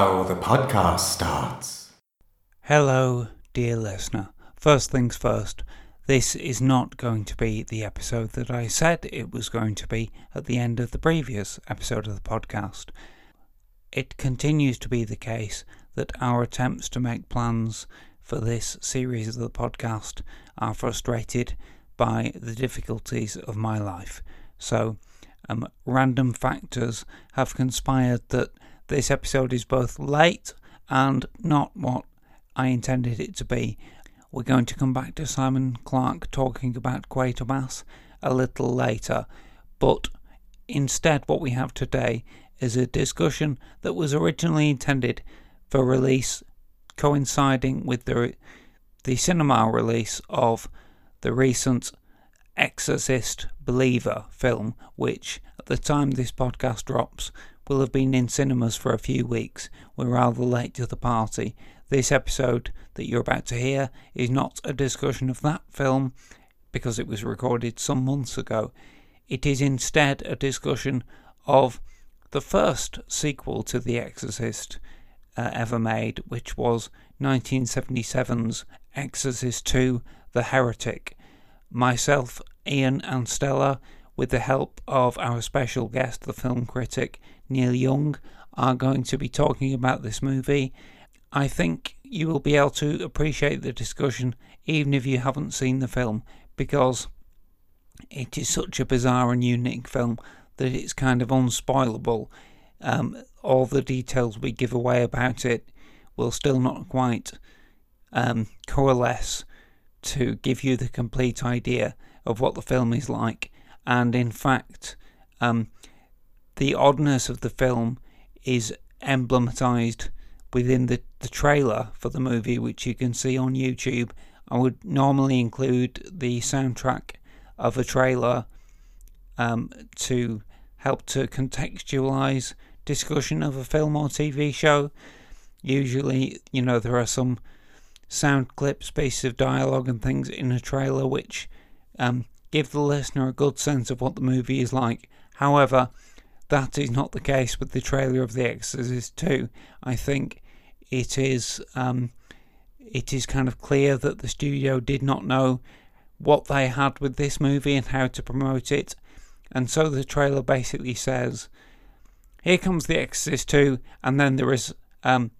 now the podcast starts. Hello, dear listener. First things first, this is not going to be the episode that I said it was going to be at the end of the previous episode of the podcast. It continues to be the case that our attempts to make plans for this series of the podcast are frustrated by the difficulties of my life. So, um, random factors have conspired that this episode is both late and not what I intended it to be. We're going to come back to Simon Clark talking about Quatermass a little later, but instead, what we have today is a discussion that was originally intended for release coinciding with the the cinema release of the recent Exorcist Believer film, which at the time this podcast drops will have been in cinemas for a few weeks. We're rather late to the party. This episode that you're about to hear is not a discussion of that film because it was recorded some months ago. It is instead a discussion of the first sequel to The Exorcist uh, ever made, which was 1977's Exorcist II The Heretic. Myself, Ian, and Stella, with the help of our special guest, the film critic Neil Young, are going to be talking about this movie. I think you will be able to appreciate the discussion even if you haven't seen the film because it is such a bizarre and unique film that it's kind of unspoilable. Um, all the details we give away about it will still not quite um, coalesce to give you the complete idea of what the film is like. And in fact, um, the oddness of the film is emblematized within the, the trailer for the movie, which you can see on YouTube. I would normally include the soundtrack of a trailer um, to help to contextualize discussion of a film or TV show. Usually, you know, there are some sound clips, pieces of dialogue, and things in a trailer which um, give the listener a good sense of what the movie is like. However, that is not the case with the trailer of The Exorcist 2. I think it is um, it is kind of clear that the studio did not know what they had with this movie and how to promote it, and so the trailer basically says, "Here comes The Exorcist 2," and then there is um,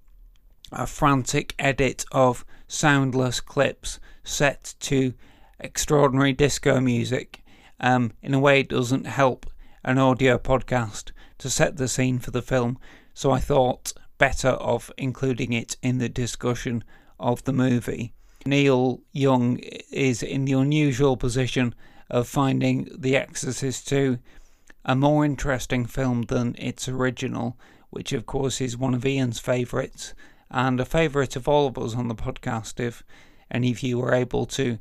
a frantic edit of soundless clips set to extraordinary disco music. Um, in a way, it doesn't help an audio podcast to set the scene for the film, so I thought better of including it in the discussion of the movie. Neil Young is in the unusual position of finding The Exorcist 2 a more interesting film than its original, which of course is one of Ian's favourites and a favourite of all of us on the podcast. If any of you were able to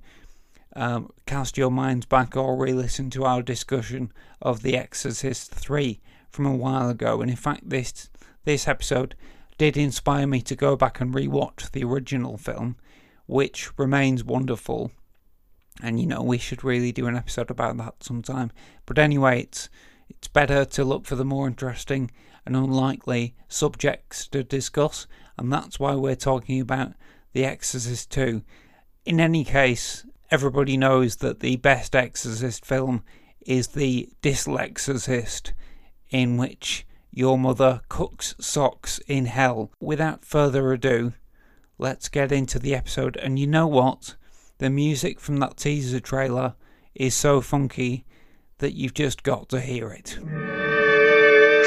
um, cast your minds back or re listen to our discussion of The Exorcist 3 from a while ago. And in fact, this, this episode did inspire me to go back and rewatch the original film, which remains wonderful. And you know, we should really do an episode about that sometime. But anyway, it's, it's better to look for the more interesting and unlikely subjects to discuss, and that's why we're talking about The Exorcist 2. In any case, everybody knows that the best Exorcist film is the Dyslexorcist, in which your mother cooks socks in hell. Without further ado, let's get into the episode. And you know what? The music from that teaser trailer is so funky that you've just got to hear it.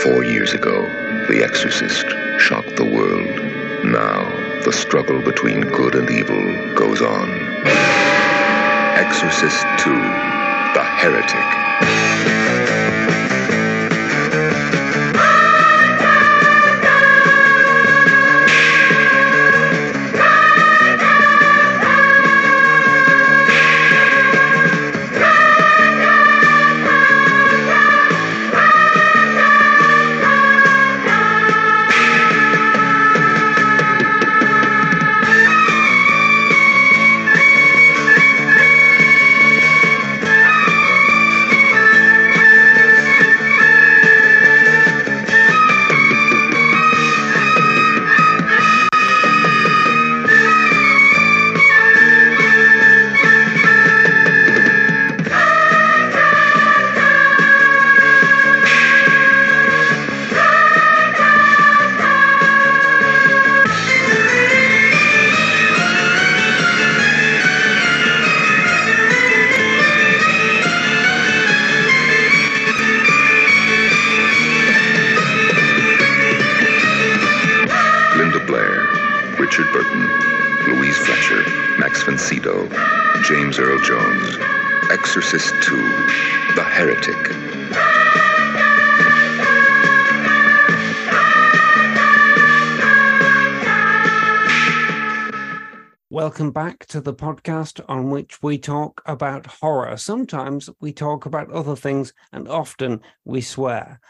Four years ago, The Exorcist shocked the world. Now, the struggle between good and evil goes on. Exorcist 2 The Heretic. Exorcist II, The Heretic. Welcome back to the podcast on which we talk about horror. Sometimes we talk about other things, and often we swear.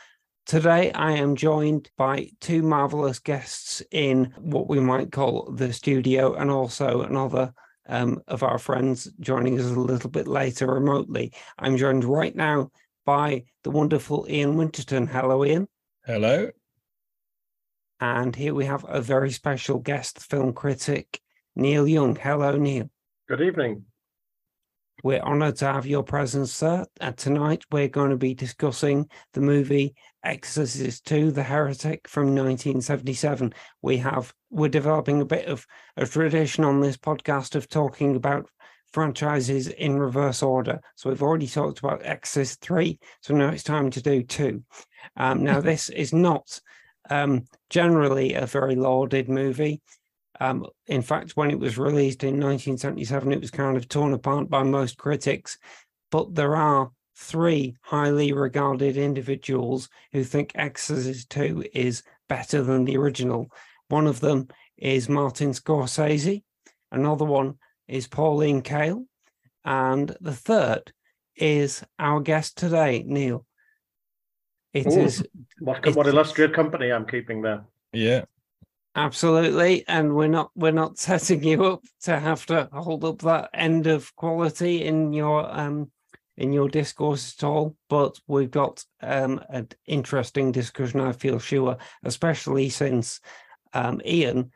Today, I am joined by two marvelous guests in what we might call the studio, and also another um, of our friends joining us a little bit later remotely. I'm joined right now by the wonderful Ian Winterton. Hello, Ian. Hello. And here we have a very special guest film critic, Neil Young. Hello, Neil. Good evening. We're honored to have your presence, sir. And tonight we're going to be discussing the movie Exorcist 2, The Heretic from 1977. We have we're developing a bit of a tradition on this podcast of talking about franchises in reverse order. So we've already talked about Exorcist 3, so now it's time to do 2. Um, now this is not um, generally a very lauded movie. Um, in fact, when it was released in 1977, it was kind of torn apart by most critics. But there are three highly regarded individuals who think Exorcist 2 is better than the original. One of them is Martin Scorsese, another one is Pauline Kael, and the third is our guest today, Neil. It Ooh, is What, It- what illustrious company I'm keeping there. Yeah. Absolutely, and we're not we're not setting you up to have to hold up that end of quality in your um in your discourse at all. But we've got um an interesting discussion. I feel sure, especially since um Ian,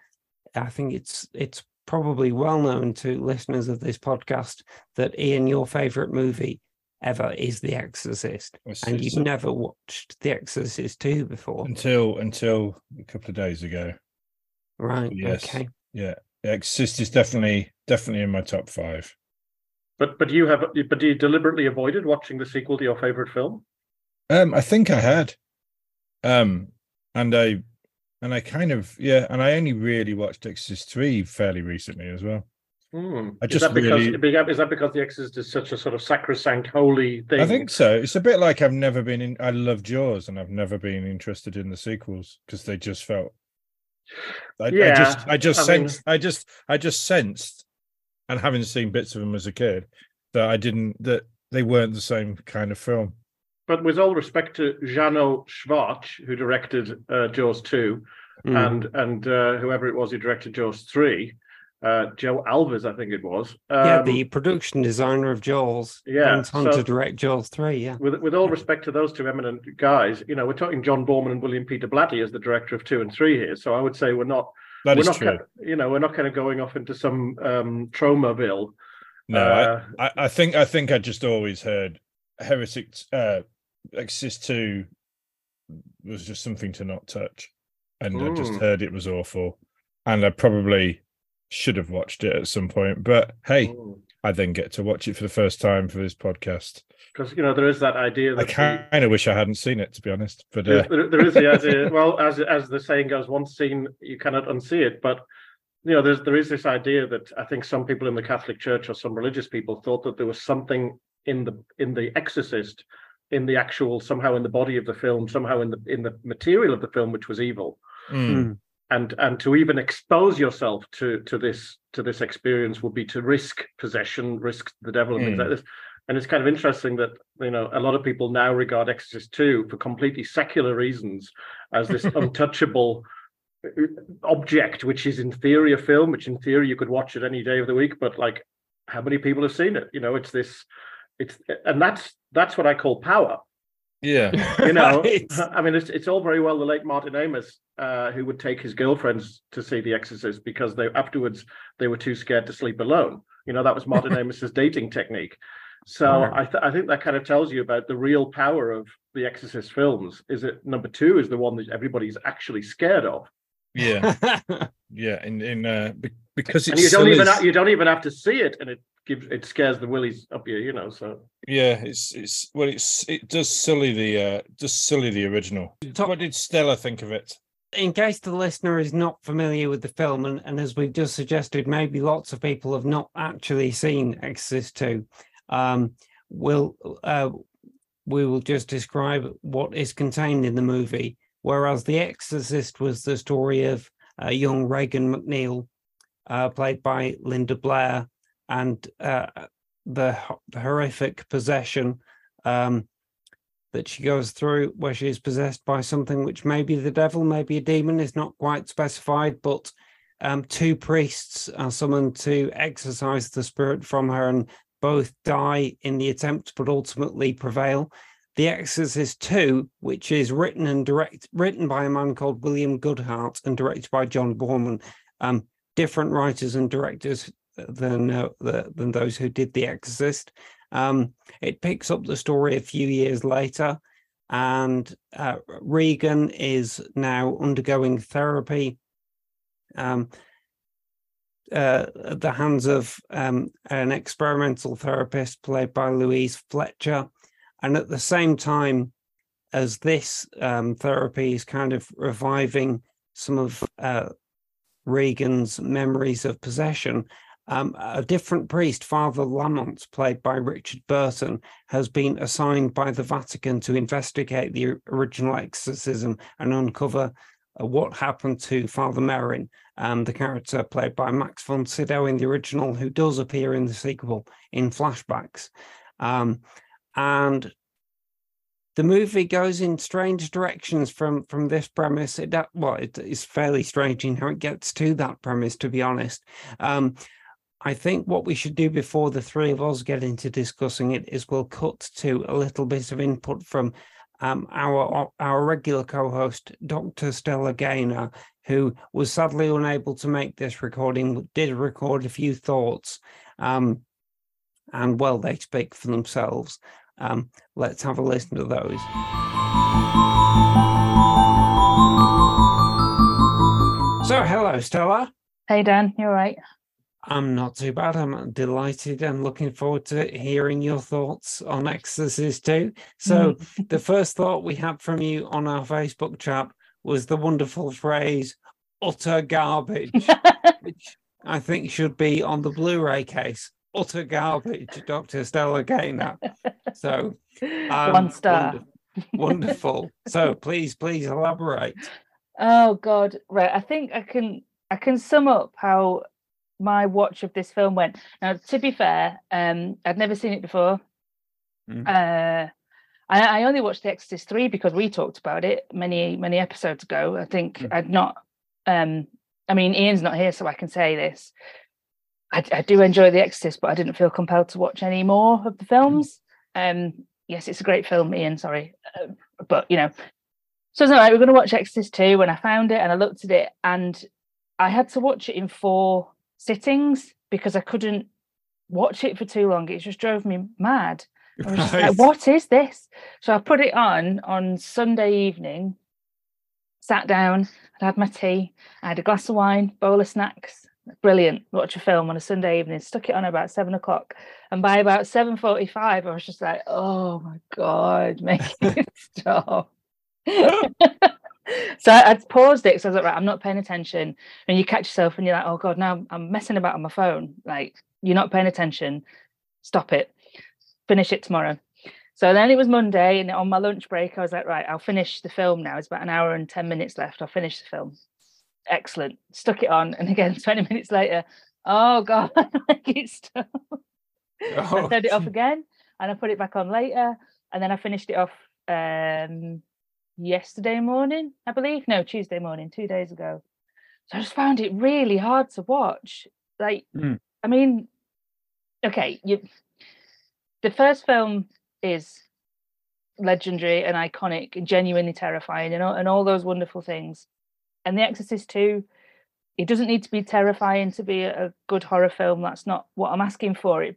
I think it's it's probably well known to listeners of this podcast that Ian, your favorite movie ever is The Exorcist, It's- and you've never watched The Exorcist two before, until until a couple of days ago. right? Yes. Okay. Yeah. The Exorcist is definitely definitely in my top five. But but you have but you deliberately avoided watching the sequel to your favorite film? Um, I think I had. Um, and I and I kind of yeah, and I only really watched Exorcist three fairly recently as well. Hmm. I is just that because really- is that because the Exorcist is such a sort of sacrosanct holy thing? I think so. It's a bit like I've never been in. I love Jaws, and I've never been interested in the sequels because they just felt. I, I Yeah, just, I just I mean- sensed, I just, I just sensed, and having seen bits of them as a kid, that I didn't, that they weren't the same kind of film. But with all respect to Jeannot Szwarc, who directed uh, Jaws two, Mm. and and uh, whoever it was who directed Jaws three, uh, Joe Alves, I think it was. yeah, um, the production designer of Jaws yeah, went on so- to direct Jaws 3, yeah. with with all respect to those two eminent guys, you know, we're talking John Boorman and William Peter Blatty as the director of two and three here. So I would say we're not, That we're is not, true. kind of- you know, we're not kind of going off into some um, trauma bill. No, Uh, I, I, think, I think I just always heard Heretic, uh, Exorcist two was just something to not touch, and I just Mm. heard it was awful, and I probably should have watched it at some point. But hey, I then get to watch it for the first time for this podcast. because you know there is that idea I that the- kind of wish I hadn't seen it, to be honest. But uh, there- there is the idea. Well, as as the saying goes, once seen, you cannot unsee it. But you know, there's there is this idea that I think some people in the Catholic Church or some religious people thought that there was something in the in the Exorcist, in the actual somehow in the body of the film, somehow in the in the material of the film, which was evil. Mm. And and to even expose yourself to to this to this experience would be to risk possession, risk the devil, and things Mm. like this. And it's kind of interesting that you know a lot of people now regard Exorcist 2 for completely secular reasons as this untouchable uh, object, which is in theory a film, which in theory you could watch it any day of the week, but like how many people have seen it? You know, it's this, it's and that's that's what I call power. Yeah, You know, Right. I mean, it's it's all very well the late Martin Amis, uh, who would take his girlfriends to see The Exorcist because they afterwards they were too scared to sleep alone. You know, that was Martin Amis's dating technique. So Right. I th- I think that kind of tells you about the real power of the Exorcist films. Is it number two is the one that everybody's actually scared of, yeah, yeah. In in uh, because and it's you don't even is- ha- you don't even have to see it, and it gives it scares the willies up you. You know, so yeah, it's it's well, it's it does silly the uh, does silly the original. Top- What did Stella think of it? in case the listener is not familiar with the film, and, and as we've just suggested, maybe lots of people have not actually seen Exorcist 2, um, we'll, uh, we will just describe what is contained in the movie. Whereas The Exorcist was the story of uh, young Regan MacNeil, uh, played by Linda Blair, and uh, the, the horrific possession um, that she goes through where she is possessed by something which may be the devil, maybe a demon, is not quite specified, but um, two priests are summoned to exorcise the spirit from her, and both die in the attempt, but ultimately prevail. The Exorcist 2, which is written and direct written by a man called William Goodhart and directed by John Boorman. um, different writers and directors than uh, the, than those who did The Exorcist. Um, it picks up the story a few years later, and uh, Regan is now undergoing therapy um, uh, at the hands of um, an experimental therapist played by Louise Fletcher. And at the same time as this um, therapy is kind of reviving some of uh, Regan's memories of possession, um, a different priest, Father Lamont, played by Richard Burton, has been assigned by the Vatican to investigate the original exorcism and uncover uh, what happened to Father Merrin, um, the character played by Max von Sydow in the original, who does appear in the sequel in flashbacks. Um, and the movie goes in strange directions from from this premise. It well, it is fairly strange in how it gets to that premise, to be honest. Um, I think what we should do before the three of us get into discussing it is we'll cut to a little bit of input from um, our our regular co-host, Dr. Stella Gaynor, who was sadly unable to make this recording, did record a few thoughts, um, and well, they speak for themselves. Um, let's have a listen to those. So, hello, Stella. Hey, Dan, you all right? I'm not too bad. I'm delighted and looking forward to hearing your thoughts on Exorcist 2. So, Mm. the first thought we had from you on our Facebook chat was the wonderful phrase utter garbage, which I think should be on the Blu ray case. Utter garbage, Dr. Stella Gaynor. So, um, One star. wonder- wonderful. so, please, please elaborate. Oh God, right. I think I can I can sum up how my watch of this film went. Now, to be fair, um, I'd never seen it before. Mm. Uh, I, I only watched The Exorcist three because we talked about it many many episodes ago. I think Mm. I'd not. Um, I mean, Ian's not here, so I can say this. I, I do enjoy The Exorcist, but I didn't feel compelled to watch any more of the films. Um, yes, it's a great film, Ian. Sorry, uh, but you know, so it's all right. We're going to watch Exorcist 2 when I found it and I looked at it and I had to watch it in four sittings because I couldn't watch it for too long. It just drove me mad. I was just like, what is this? So I put it on on Sunday evening, sat down, I had my tea, I had a glass of wine, bowl of snacks. Brilliant. Watch a film on a Sunday evening, stuck it on about seven o'clock. And by about 7.45, I was just like, oh my God, make it stop. so I, paused it. So I was like, right, I'm not paying attention. And you catch yourself and you're like, oh God, now I'm- messing about on my phone. Like, you're not paying attention. Stop it. Finish it tomorrow. So then it was Monday, and on my lunch break, I was like, right, I'll finish the film now. It's about an hour and 10 minutes left. I'll finish the film. Excellent. Stuck it on. And again, 20 minutes later, oh God, like it stopped. I Oh, turned it off again and I put it back on later. And then I finished it off um, yesterday morning, I believe. No, Tuesday morning, two days ago. So I just found it really hard to watch. Like, Mm. I mean, okay, you the first film is legendary and iconic and genuinely terrifying and all, and all those wonderful things. And The Exorcist 2, it doesn't need to be terrifying to be a, a good horror film. That's not what I'm asking for it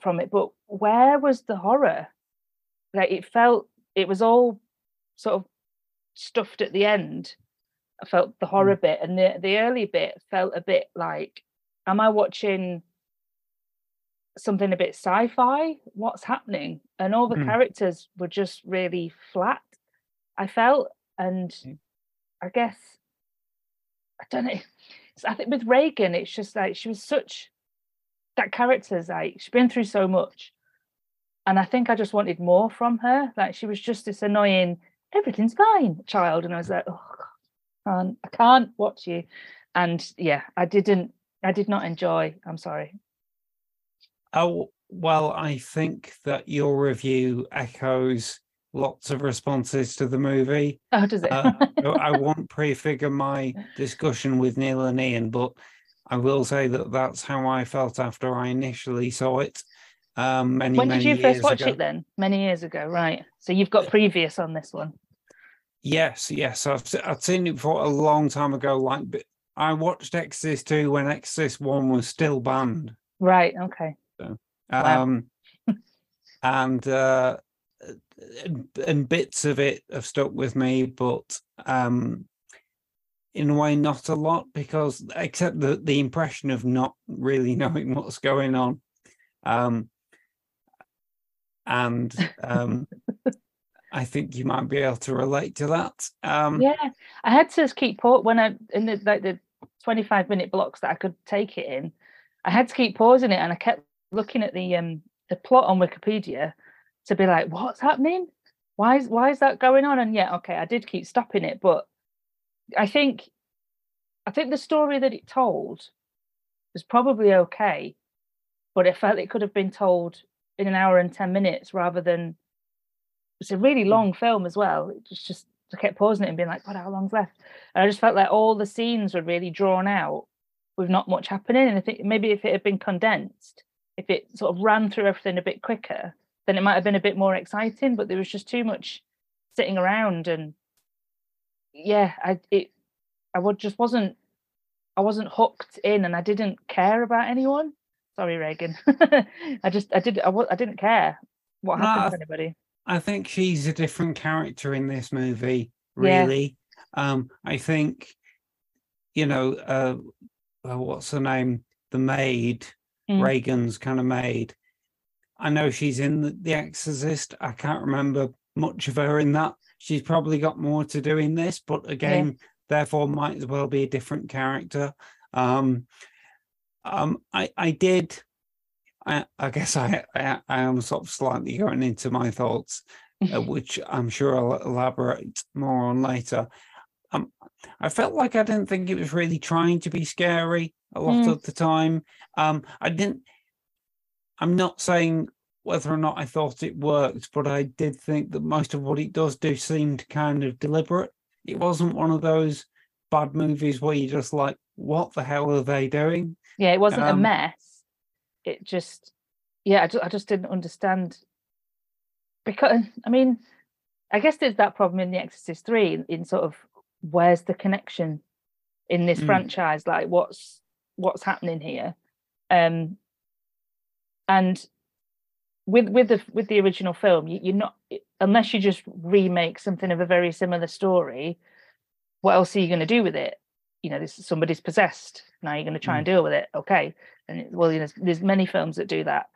from it. But where was the horror? Like it felt it was all sort of stuffed at the end. I felt the horror bit and the, the early bit felt a bit like, am I watching something a bit sci-fi? What's happening? And all the Mm. characters were just really flat, I felt. And Mm. I guess I don't know. I think with Regan, it's just like she was such that character's like she's been through so much, and I think I just wanted more from her. Like she was just this annoying, everything's fine child, and I was like, oh, God, I can't, I can't watch you. And yeah, I didn't, I did not enjoy. I'm sorry. Oh, well, I think that your review echoes lots of responses to the movie. Oh, does it? Uh, I won't prefigure my discussion with Neil and Ian, but I will say that that's how I felt after I initially saw it. Um, many, when did you first watch ago. it then? Many years ago, right? So you've got previous on this one. Yes, yes, I've I'd seen it before a long time ago. Like, I watched Exorcist two when Exorcist one was still banned. Right. Okay. Wow. Um, and uh, and- and bits of it have stuck with me, but um, in a way, not a lot because except the the impression of not really knowing what's going on. Um, and um, I think you might be able to relate to that. Um, Yeah, I had to keep pause when I in the like the 25 minute blocks that I could take it in. I had to keep pausing it and I kept looking at the um the plot on Wikipedia to be like, what's happening? Why is why is that going on? And yeah, okay, I did keep stopping it, but I think I think the story that it told was probably okay, but it felt it could have been told in an hour and 10 minutes rather than it's a really long film as well. It just just I kept pausing it and being like, God, how long's left? And I just felt like all the scenes were really drawn out with not much happening. And I think maybe if it had been condensed, if it sort of ran through everything a bit quicker, then it might have been a bit more exciting. But there was just too much sitting around and yeah, I it I would just wasn't I wasn't hooked in and I didn't care about anyone. Sorry, Regan. I just I did I, I didn't care what happened I to anybody. I think she's a different character in this movie, Yeah. really. Um, I think, you know, uh, uh, what's her name? The maid, Mm. Regan's kind of maid. I know she's in the, the Exorcist. I can't remember much of her in that. She's probably got more to do in this, but again, therefore might as well be a different character. Um, um, I I did. I, I guess I, I I am sort of slightly going into my thoughts, uh, which I'm sure I'll elaborate more on later. Um, I felt like I didn't think it was really trying to be scary a lot Mm. of the time. Um, I didn't. I'm not saying whether or not I thought it worked, but I did think that most of what it does do seemed kind of deliberate. It wasn't one of those bad movies where you're just like, "What the hell are they doing?" Yeah, it wasn't a Um, mess. It just, yeah, I just, I just didn't understand. Because, I mean, I guess there's that problem in The Exorcist 3 in, in sort of where's the connection in this Mm. franchise? Like, what's what's happening here? Um, and with with the with the original film, you, you're not unless you just remake something of a very similar story. What else are you going to do with it? You know, this somebody's possessed. Now you're going to try and deal with it. Okay, and it, well, you know, there's many films that do that.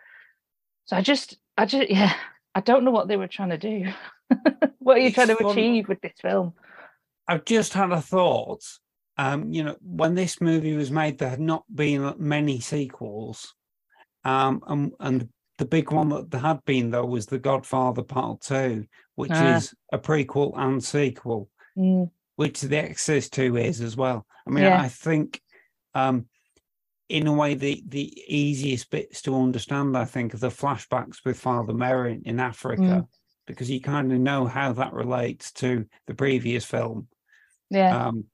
So I just, I just, yeah, I don't know what they were trying to do. what are you trying to fun- achieve with this film? I've just had a thought. Um, you know, when this movie was made, there had not been many sequels. Um, and, and the big one that there had been though was The Godfather Part Two, which Ah. is a prequel and sequel, Mm, which The Exorcist Two is as well. I mean, Yeah. I think, um, in a way, the the easiest bits to understand, I think, are the flashbacks with Father Merrin in Africa, because you kind of know how that relates to the previous film. yeah, Um,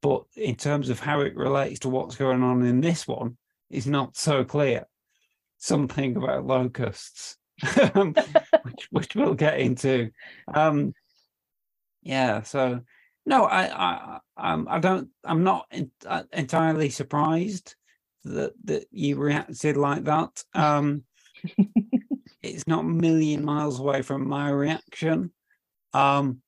but in terms of how it relates to what's going on in this one, is not so clear. Something about locusts, which which we'll get into. Um, yeah, so no, I I um, I don't. I'm not uh, entirely surprised that that you reacted like that. Um, it's not a million miles away from my reaction. Um,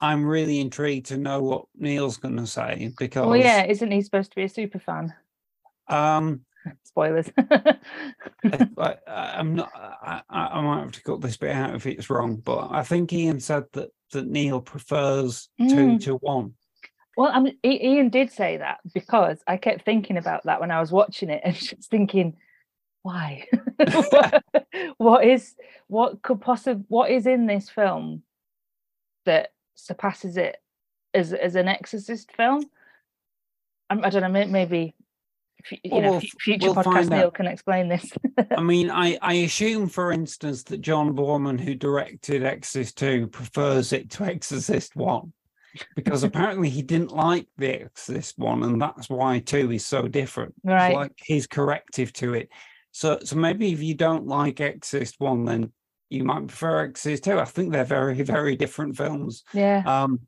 I'm really intrigued to know what Neil's going to say because well, yeah, isn't he supposed to be a super fan? um, Spoilers. I, I'm not. I, I might have to cut this bit out if it's wrong, but I think Ian said that that Neil prefers two Mm. to one. Well, I mean, Ian did say that because I kept thinking about that when I was watching it and just thinking, why? what, what is what could possibly what is in this film that surpasses it as as an Exorcist film? I don't know. Maybe you Well, know, we'll future we'll podcast Neil can explain this. I mean, I, I assume, for instance, that John Boorman, who directed Exorcist 2, prefers it to Exorcist 1 because apparently he didn't like the Exorcist 1, and that's why 2 is so different. It's Right. like his corrective to it. So, so maybe if you don't like Exorcist 1, then you might prefer Exorcist 2. I think they're very, very different films. yeah. Um,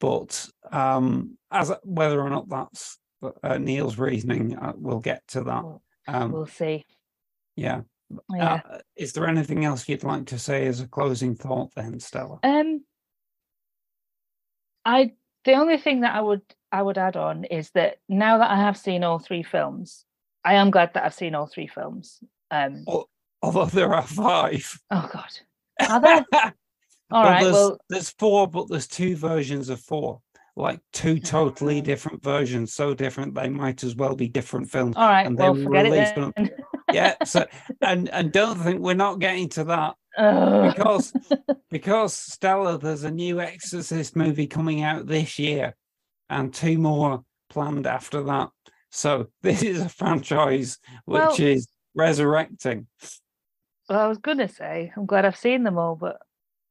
but um, as whether or not that's uh, Neil's reasoning, uh, we'll get to that. Um, we'll see. yeah. Yeah. Uh, is there anything else you'd like to say as a closing thought then, Stella? Um, I the only thing that I would I would add on is that now that I have seen all three films, I am glad that I've seen all three films. Um, Although there are five. oh God, are there? All right, there's, well, there's four, but there's two versions of four. Like two totally different versions, so different they might as well be different films. all right, and well, forget it released then. on- Yeah, so and and don't think we're not getting to that Ugh. because because Stella, there's a new Exorcist movie coming out this year, and two more planned after that. So this is a franchise which Well- is resurrecting. well, I was gonna say I'm glad I've seen them all, but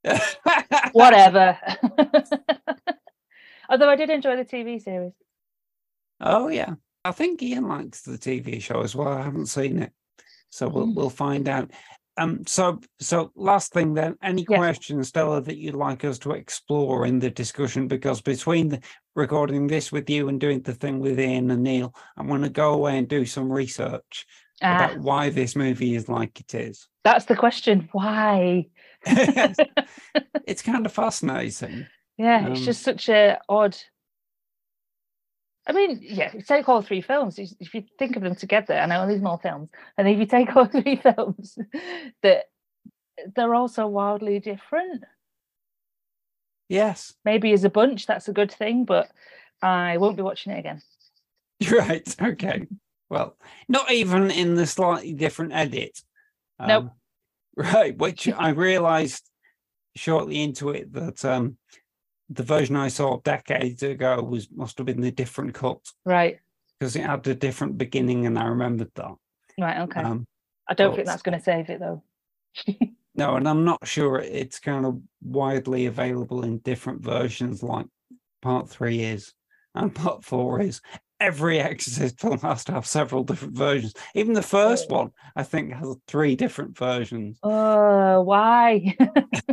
whatever. Although I did enjoy the TV series. oh yeah, I think Ian likes the TV show as well. I haven't seen it, so we'll Mm. we'll find out. Um, so so last thing then, any Yes. questions, Stella, that you'd like us to explore in the discussion? Because between the, recording this with you and doing the thing with Ian and Neil, I'm going to go away and do some research Ah, about why this movie is like it is. that's the question. Why? it's kind of fascinating. Yeah, it's Um, just such a odd. I mean, yeah, you take all three films, if you think of them together, I know these more films, and if you take all three films, that they're all so wildly different. Yes, Maybe as a bunch, that's a good thing, but I won't be watching it again. right. Okay. Well, not even in the slightly different edit. Nope. Um, right, which I realized shortly into it that um, the version I saw decades ago was must have been the different cut Right, because it had a different beginning, and I remembered that. right, okay. Um, I don't but- think that's going to save it though. No, and I'm not sure it's kind of widely available in different versions, like part three is and part four is. Every Exorcist film has to have several different versions. Even the first one, I think, has three different versions. Oh, why?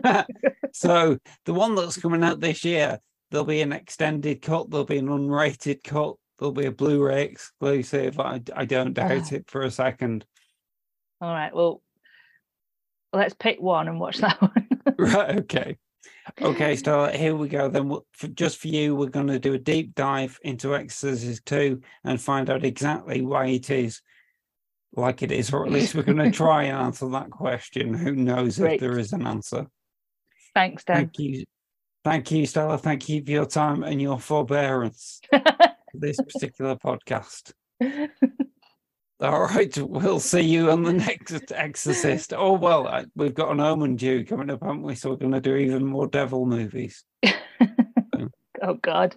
so the one that's coming out this year, there'll be an extended cut, there'll be an unrated cut, there'll be a Blu-ray exclusive. I, I don't doubt Ah. it for a second. all right, well, let's pick one and watch that one. Right. Okay. Okay. So here we go. Then we'll- for, just for you, we're going to do a deep dive into Exorcist 2 and find out exactly why it is like it is, or at least we're going to try and answer that question. Who knows Great. if there is an answer? Thanks, Dan. Thank you. Thank you, Stella. Thank you for your time and your forbearance for this particular podcast. All right, we'll see you on the next Exorcist. Oh well, I, we've got an Omen due coming up, haven't we? So we're going to do even more devil movies. oh God.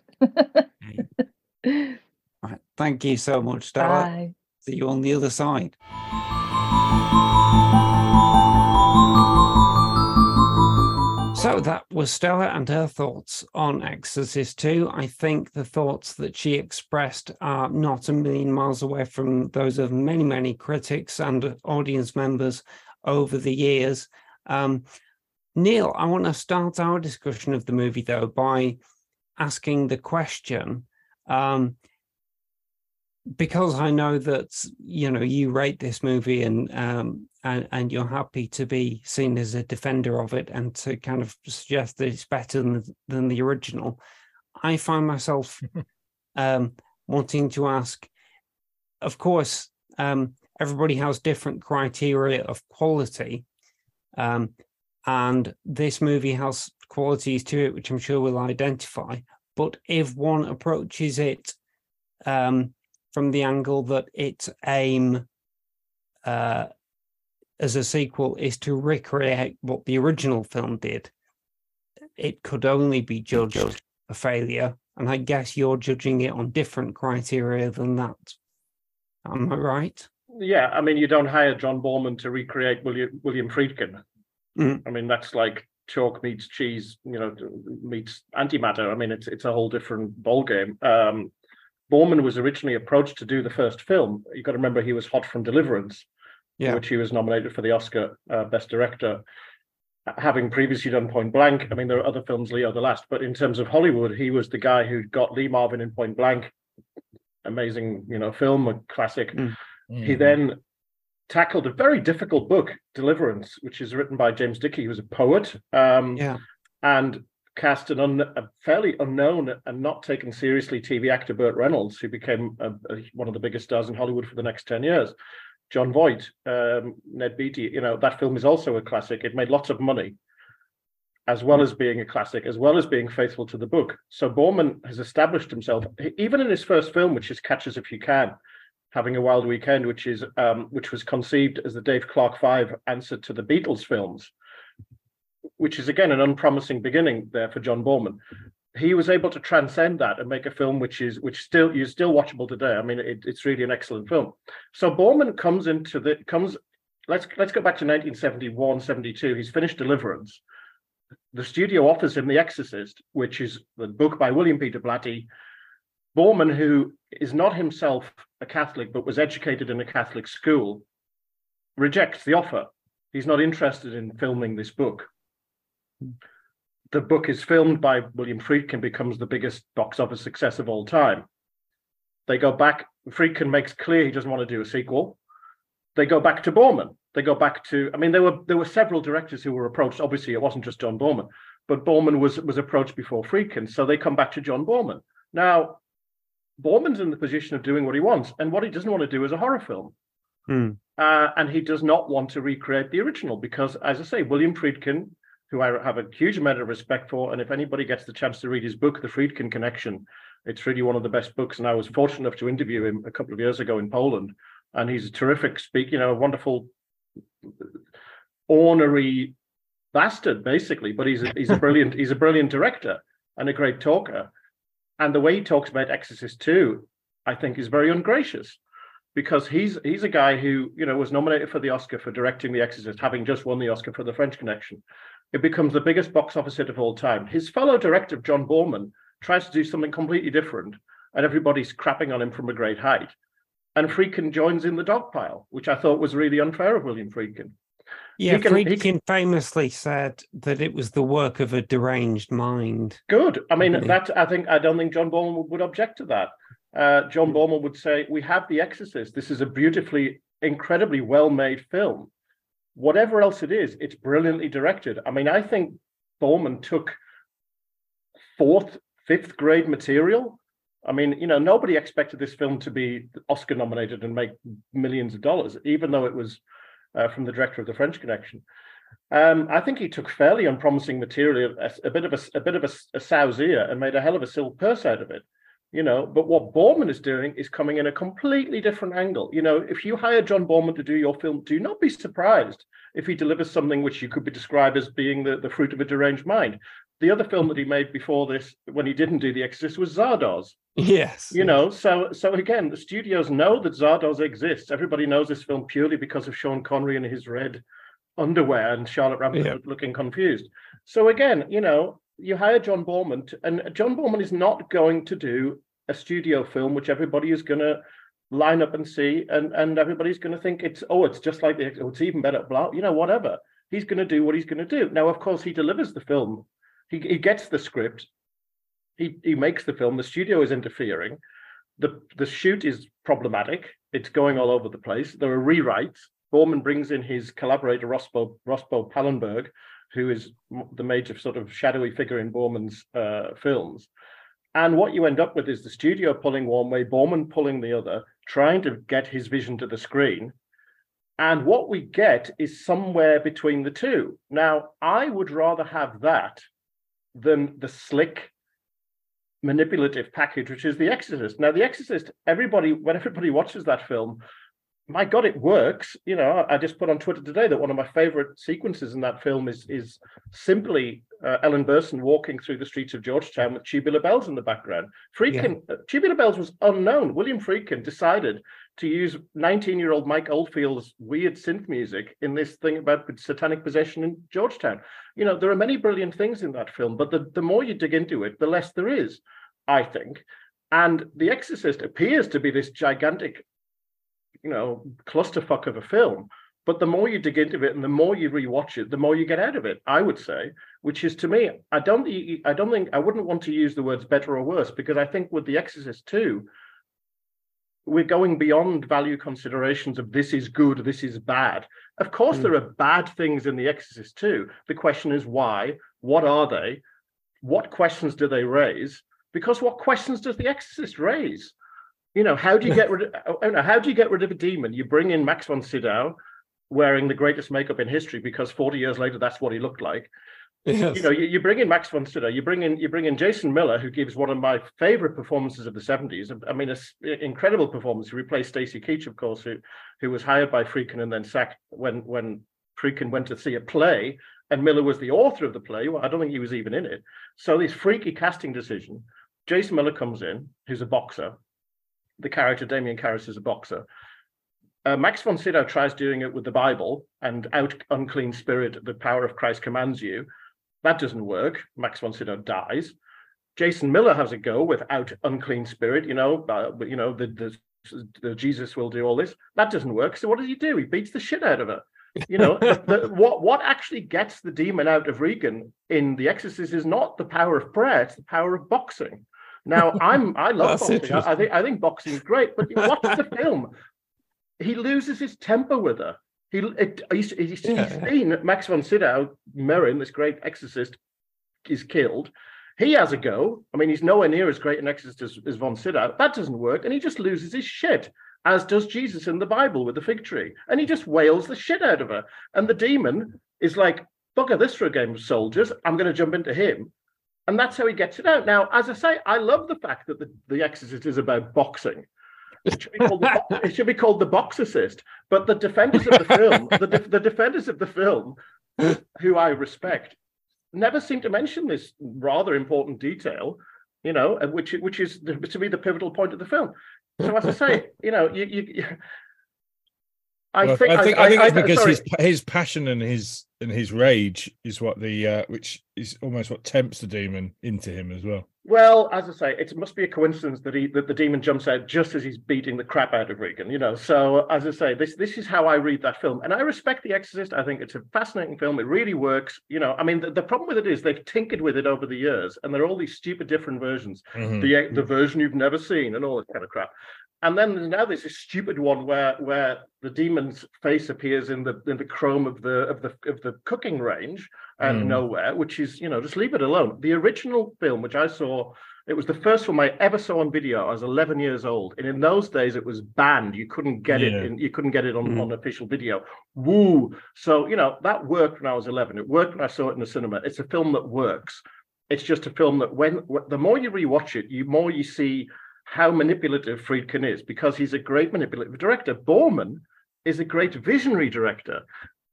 Right. Thank you so much. Bye. See you on the other side. That was Stella and her thoughts on Exorcist 2. I think the thoughts that she expressed are not a million miles away from those of many, many critics and audience members over the years. Um, Neil, I want to start our discussion of the movie, though, by asking the question. Um, because I know that you know you rate this movie and um and and you're happy to be seen as a defender of it and to kind of suggest that it's better than the, than the original, I find myself um wanting to ask. Of course, um, everybody has different criteria of quality, um, and this movie has qualities to it which I'm sure we'll identify. but if one approaches it um, from the angle that its aim uh, as a sequel is to recreate what the original film did, it could only be judged a failure. And I guess you're judging it on different criteria than that. Am I right? Yeah, I mean, you don't hire John Boorman to recreate William William Friedkin. Mm. I mean, that's like chalk meets cheese, you know, meets antimatter. I mean, it's it's a whole different ballgame. Um, Boorman was originally approached to do the first film. You've got to remember he was hot from Deliverance, Yeah. which he was nominated for the Oscar uh, Best Director. Having previously done Point Blank, I mean, there are other films, Leo the Last, but in terms of Hollywood, he was the guy who got Lee Marvin in Point Blank. Amazing, you know, film, a classic. Mm. He then tackled a very difficult book, Deliverance, which is written by James Dickey, who's a poet. Um, Yeah. and cast an un, a fairly unknown and not taken seriously TV actor Burt Reynolds, who became a, a- one of the biggest stars in Hollywood for the next ten years. Jon Voight, um, Ned Beatty. You know that film is also a classic. It made lots of money, as well as being a classic, as well as being faithful to the book. So Boorman has established himself, even in his first film, which is Catch Us If You Can, having a wild weekend, which is um, which was conceived as the Dave Clark Five answer to the Beatles films which is again an unpromising beginning there for John Boorman. He was able to transcend that and make a film which is which still is still watchable today. I mean, it, it's really an excellent film. So Boorman comes into the comes. Let's let's go back to 1971, 72. He's finished Deliverance. The studio offers him The Exorcist, which is the book by William Peter Blatty. Boorman, who is not himself a Catholic but was educated in a Catholic school, rejects the offer. He's not interested in filming this book the book is filmed by William Friedkin, becomes the biggest box office success of all time. They go back, Friedkin makes clear he doesn't want to do a sequel. They go back to Boorman. They go back to, I mean, there were there were several directors who were approached. Obviously, it wasn't just John Boorman, but Boorman was was approached before Friedkin. So they come back to John Boorman. Now, Boorman's in the position of doing what he wants, and what he doesn't want to do is a horror film. Hmm. Uh, and he does not want to recreate the original because, as I say, William Friedkin who I have a huge amount of respect for. And if anybody gets the chance to read his book, The Friedkin Connection, it's really one of the best books. And I was fortunate enough to interview him a couple of years ago in Poland. And he's a terrific speaker, you know, a wonderful, ornery bastard, basically. But he's a, he's a brilliant he's a brilliant director and a great talker. And the way he talks about Exorcist 2, I think, is very ungracious because he's he's a guy who you know was nominated for the Oscar for directing The Exorcist, having just won the Oscar for The French Connection it becomes the biggest box office hit of all time. His fellow director, John Boorman, tries to do something completely different, and everybody's crapping on him from a great height. And Friedkin joins in the dogpile, which I thought was really unfair of William Friedkin. Yeah, can- Friedkin famously said that it was the work of a deranged mind. Good. I mean, that I think I don't think John Boorman would, would object to that. Uh, John Boorman would say, "We have The Exorcist. This is a beautifully, incredibly well-made film. Whatever else it is, it's brilliantly directed. I mean, I think Boorman took fourth, fifth grade material. I mean, you know, nobody expected this film to be Oscar nominated and make millions of dollars, even though it was uh, from the director of The French Connection. Um, I think he took fairly unpromising material, a, a bit of a, a bit of a, a sow's ear, and made a hell of a silk purse out of it. You know, but what Boorman is doing is coming in a completely different angle. You know, if you hire John Boorman to do your film, do not be surprised if he delivers something which you could be described as being the, the fruit of a deranged mind. The other film that he made before this, when he didn't do The Exorcist, was Zardoz Yes. you know so so again the studios know that zardoz exists everybody knows this film purely because of sean connery and his red underwear and charlotte rampling Yeah. looking confused so again you know you hire john boorman to, and john boorman is not going to do a studio film which everybody is going to line up and see and and everybody's going to think it's oh it's just like the oh, it's even better blah you know whatever he's going to do what he's going to do now of course he delivers the film he, he gets the script he he makes the film. The studio is interfering. The the shoot is problematic. It's going all over the place. There are rewrites. Boorman brings in his collaborator Rospo Rospo Pallenberg, who is the major sort of shadowy figure in Boorman's uh, films. And what you end up with is the studio pulling one way, Boorman pulling the other, trying to get his vision to the screen. And what we get is somewhere between the two. Now, I would rather have that than the slick manipulative package, which is The Exorcist. Now, The Exorcist, everybody, when everybody watches that film, my God, it works. You know, I just put on Twitter today that one of my favorite sequences in that film is is simply uh, Ellen Burstyn walking through the streets of Georgetown with Tubular Bells in the background. Friedkin, uh, Tubular Bells was unknown. William Friedkin decided to use 19-year-old Mike Oldfield's weird synth music in this thing about satanic possession in Georgetown. You know, there are many brilliant things in that film, but the, the more you dig into it, the less there is, I think. And The Exorcist appears to be this gigantic you know clusterfuck of a film. But the more you dig into it and the more you rewatch it the more you get out of it i would say which is to me i don't i don't think i wouldn't want to use the words better or worse because i think with the exorcist 2 we're going beyond value considerations of this is good this is bad. Of course mm. there are bad things in the exorcist 2 the question is why what are they what questions do they raise? Because what questions does the exorcist raise you know, how do you get rid of oh, oh know, how do you get rid of a demon? You bring in Max von Sydow wearing the greatest makeup in history because 40 years later that's what he looked like. Yes. You know, you, you bring in Max von Sydow, you bring in you bring in Jason Miller, who gives one of my favorite performances of the 70s. I mean, an incredible performance. He replaced Stacy Keach, of course, who who was hired by Friedkin and then sacked when when Friedkin went to see a play, and Miller was the author of the play. Well, I don't think he was even in it. So this freaky casting decision. Jason Miller comes in, who's a boxer, the character Damien Karras is a boxer. Uh, Max von Sydow tries doing it with the Bible and out unclean spirit, the power of Christ commands you. That doesn't work. Max von Sydow dies. Jason Miller has a go without unclean spirit, you know, uh, you know, the, the, the, Jesus will do all this. That doesn't work. So what does he do? He beats the shit out of her. You know, the, the, what what actually gets the demon out of Regan in The Exorcist is not the power of prayer; it's the power of boxing. Now, I'm I love boxing. I, I, think I think boxing is great, but watch the film. He loses his temper with her. He it, he's, he's, yeah. he's seen Max von Sydow, Merrin, this great exorcist, is killed. He has a go. I mean, he's nowhere near as great an exorcist as, as von Sydow. That doesn't work, and he just loses his shit, as does Jesus in the Bible with the fig tree, and he just wails the shit out of her. And the demon is like, bugger this for a game of soldiers. I'm going to jump into him and that's how he gets it out. Now, as I say, I love the fact that the, the Exorcist is about boxing. It should, be called the, it should be called the Boxicist. But the defenders of the film, the, the defenders of the film, who I respect, never seem to mention this rather important detail. You know, which which is to me the pivotal point of the film. So as I say, you know, you, you I think I think I, I think it's because his his passion and his and his rage is what the uh, which is almost what tempts the demon into him as well. Well, as I say, it must be a coincidence that he that the demon jumps out just as he's beating the crap out of Regan. You know, so as I say, this this is how I read that film, and I respect The Exorcist. I think it's a fascinating film. It really works. You know, I mean, the, the problem with it is they've tinkered with it over the years, and there are all these stupid different versions. Mm-hmm. The the version you've never seen, and all this kind of crap and then now there's a stupid one where where the demon's face appears in the in the chrome of the of the of the cooking range and mm. nowhere, which is you know just leave it alone. The original film, which I saw, it was the first film I ever saw on video. I was 11 years old, and in those days it was banned. You couldn't get yeah. it. In, you couldn't get it on, mm. on official video. Woo! So you know that worked when I was 11. It worked when I saw it in the cinema. It's a film that works. It's just a film that when the more you rewatch it, you more you see how manipulative Friedkin is because he's a great manipulative director. Boorman is a great visionary director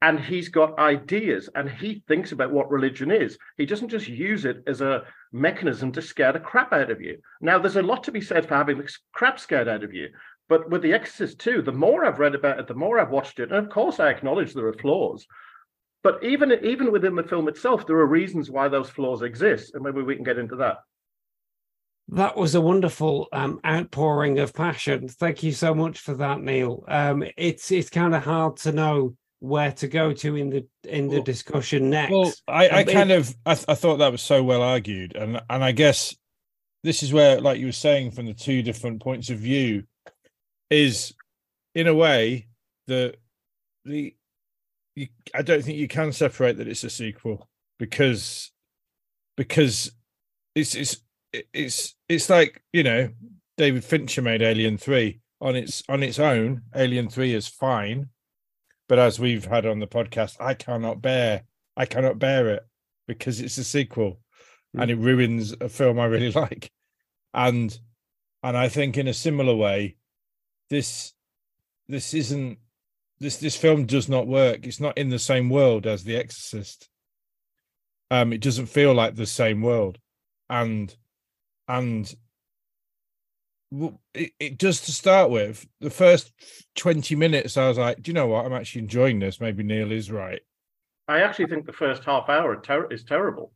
and he's got ideas and he thinks about what religion is. He doesn't just use it as a mechanism to scare the crap out of you. Now, there's a lot to be said for having the crap scared out of you. But with The Exorcist too, the more I've read about it, the more I've watched it, and of course I acknowledge there are flaws. But even even within the film itself, there are reasons why those flaws exist, and maybe we can get into that. That was a wonderful um, outpouring of passion. Thank you so much for that, Neil. Um, it's it's kind of hard to know where to go to in the in the well, discussion next. Well, I, I um, kind of I, th- I thought that was so well argued, and and I guess this is where, like you were saying, from the two different points of view, is in a way the the you, I don't think you can separate that it's a sequel because because it's it's it's it's like you know David Fincher made Alien Three on its on its own. Alien Three is fine, but as we've had on the podcast, I cannot bear I cannot bear it because it's a sequel mm. and it ruins a film I really like. and and I think in a similar way, this this isn't this this film does not work. It's not in the same world as The Exorcist. Um, it doesn't feel like the same world, and and it, it just to start with the first 20 minutes i was like do you know what i'm actually enjoying this maybe neil is right I actually think the first half hour ter- is terrible.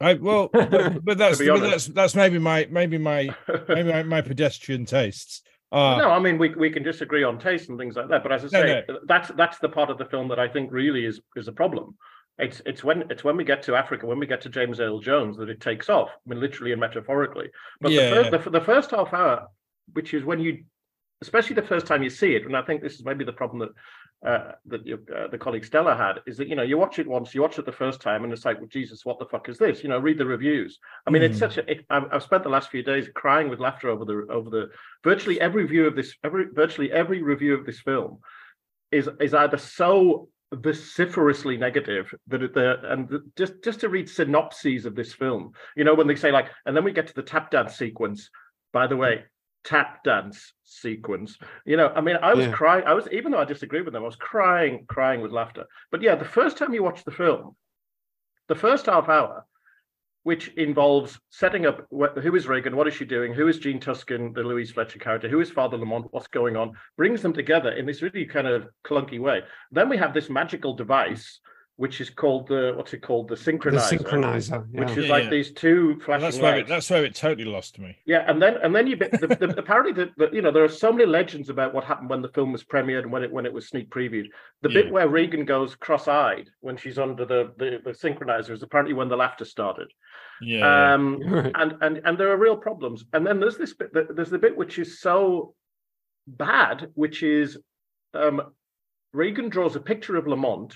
I well, but, but that's but that's that's maybe my maybe my maybe my, my pedestrian tastes. Uh, no, I mean we we can disagree on taste and things like that, but as I No, say, that's that's the part of the film that I think really is is a problem. It's it's when it's when we get to Africa, when we get to James Earl Jones, that it takes off. I mean, literally and metaphorically. But Yeah, the, first, the the first half hour, which is when you, especially the first time you see it, and I think this is maybe the problem that uh, that your, uh, the colleague Stella had, is that you know you watch it once, you watch it the first time, and it's like, well, Jesus, what the fuck is this? You know, read the reviews. I mean, it's Mhm. such a. It, I've, I've spent the last few days crying with laughter over the over the virtually every view of this every virtually every review of this film is is either so vociferously negative that the and the, just just to read synopses of this film. You know when they say like and then we get to the tap dance sequence. By the way tap dance sequence. You know i mean i was Yeah. crying i was even though i disagree with them i was crying crying with laughter. But yeah the first time you watch the film the first half hour which involves setting up wh- who is Regan, what is she doing, who is Gene Tuskin, the Louise Fletcher character, who is Father Lamont, what's going on, brings them together in this really kind of clunky way. Then we have this magical device, which is called the what's it called, the synchronizer, The synchronizer, synchronizer. which is Yeah, like yeah. these two well, flashing that's where it, lights. that's where it totally lost me. Yeah, and then and then you bit the, the, apparently the, the you know there are so many legends about what happened when the film was premiered and when it when it was sneak previewed. The bit where Regan goes cross-eyed when she's under the the, the synchronizer is apparently when the laughter started. Yeah, yeah. Um, Right. and and and there are real problems. And then there's this bit. There's the bit which is so bad, which is um, Regan draws a picture of Lamont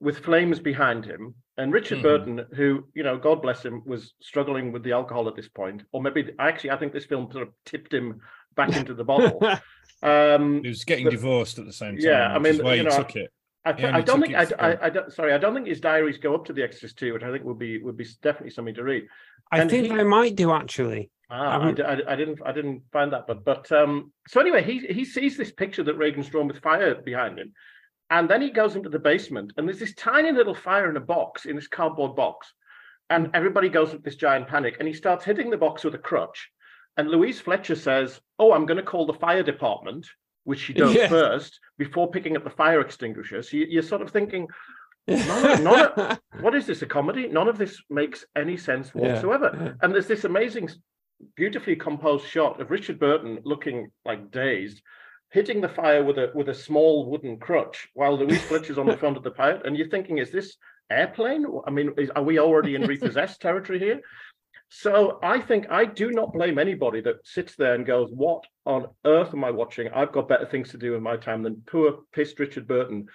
with flames behind him, and Richard Mhm. Burton, who you know, God bless him, was struggling with the alcohol at this point, or maybe actually, I think this film sort of tipped him back into the bottle. Um, he was getting but- divorced at the same time. Yeah, I mean, why you know, took it. I, th- I don't think I, I, I don't, sorry, I don't think his diaries go up to the Exorcist two, which I think would be would be definitely something to read. I and think he- they might do actually. Ah, I, d- I- I didn't I didn't find that, but but um. So anyway, he he sees this picture that Regan's drawn with fire behind him, and then he goes into the basement, and there's this tiny little fire in a box in this cardboard box, and everybody goes into this giant panic, and he starts hitting the box with a crutch, and Louise Fletcher says, "Oh, I'm going to call the fire department." Which she does Yeah. first before picking up the fire extinguisher. So you, you're sort of thinking, None- none what is this a comedy none of this makes any sense Yeah, whatsoever yeah. and there's this amazing beautifully composed shot of richard burton looking like dazed hitting the fire with a with a small wooden crutch while louise fletcher's on the front of the pilot and you're thinking is this airplane i mean is, are we already in repossessed territory here so i think i do not blame anybody that sits there and goes what on earth am i watching i've got better things to do in my time than poor pissed richard burton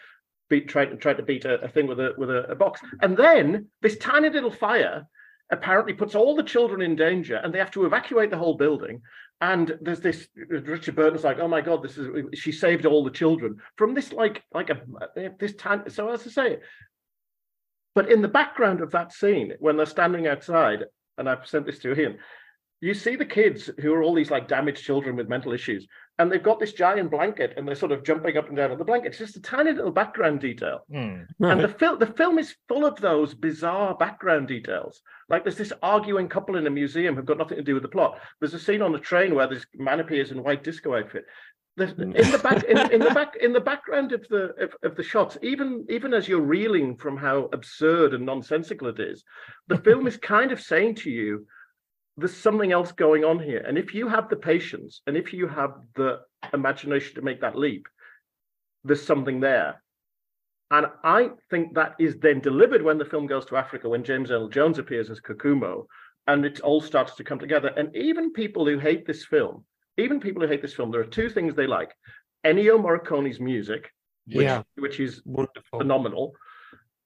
beat trying to try to beat a, a thing with a with a, a box. And then this tiny little fire apparently puts all the children in danger, and they have to evacuate the whole building. And there's this Richard Burton's like, oh my god, this is she saved all the children from this like like a this time. So as I say, but in the background of that scene, when they're standing outside, and I present this to him, you see the kids who are all these like damaged children with mental issues, and they've got this giant blanket, and they're sort of jumping up and down on the blanket. It's just a tiny little background detail. Hmm. And the film, the film is full of those bizarre background details. Like there's this arguing couple in a museum who've got nothing to do with the plot. There's a scene on the train where this man appears in a white disco outfit. There's, in the back, in, in the back, in the background of the of, of the shots, even even as you're reeling from how absurd and nonsensical it is, the film is kind of saying to you, "There's something else going on here." And if you have the patience, and if you have the imagination to make that leap, there's something there. And I think that is then delivered when the film goes to Africa, when James Earl Jones appears as Kokumo, and it all starts to come together. And even people who hate this film, even people who hate this film, there are two things they like: Ennio Morricone's music, which, Yeah. which is Wonderful. phenomenal,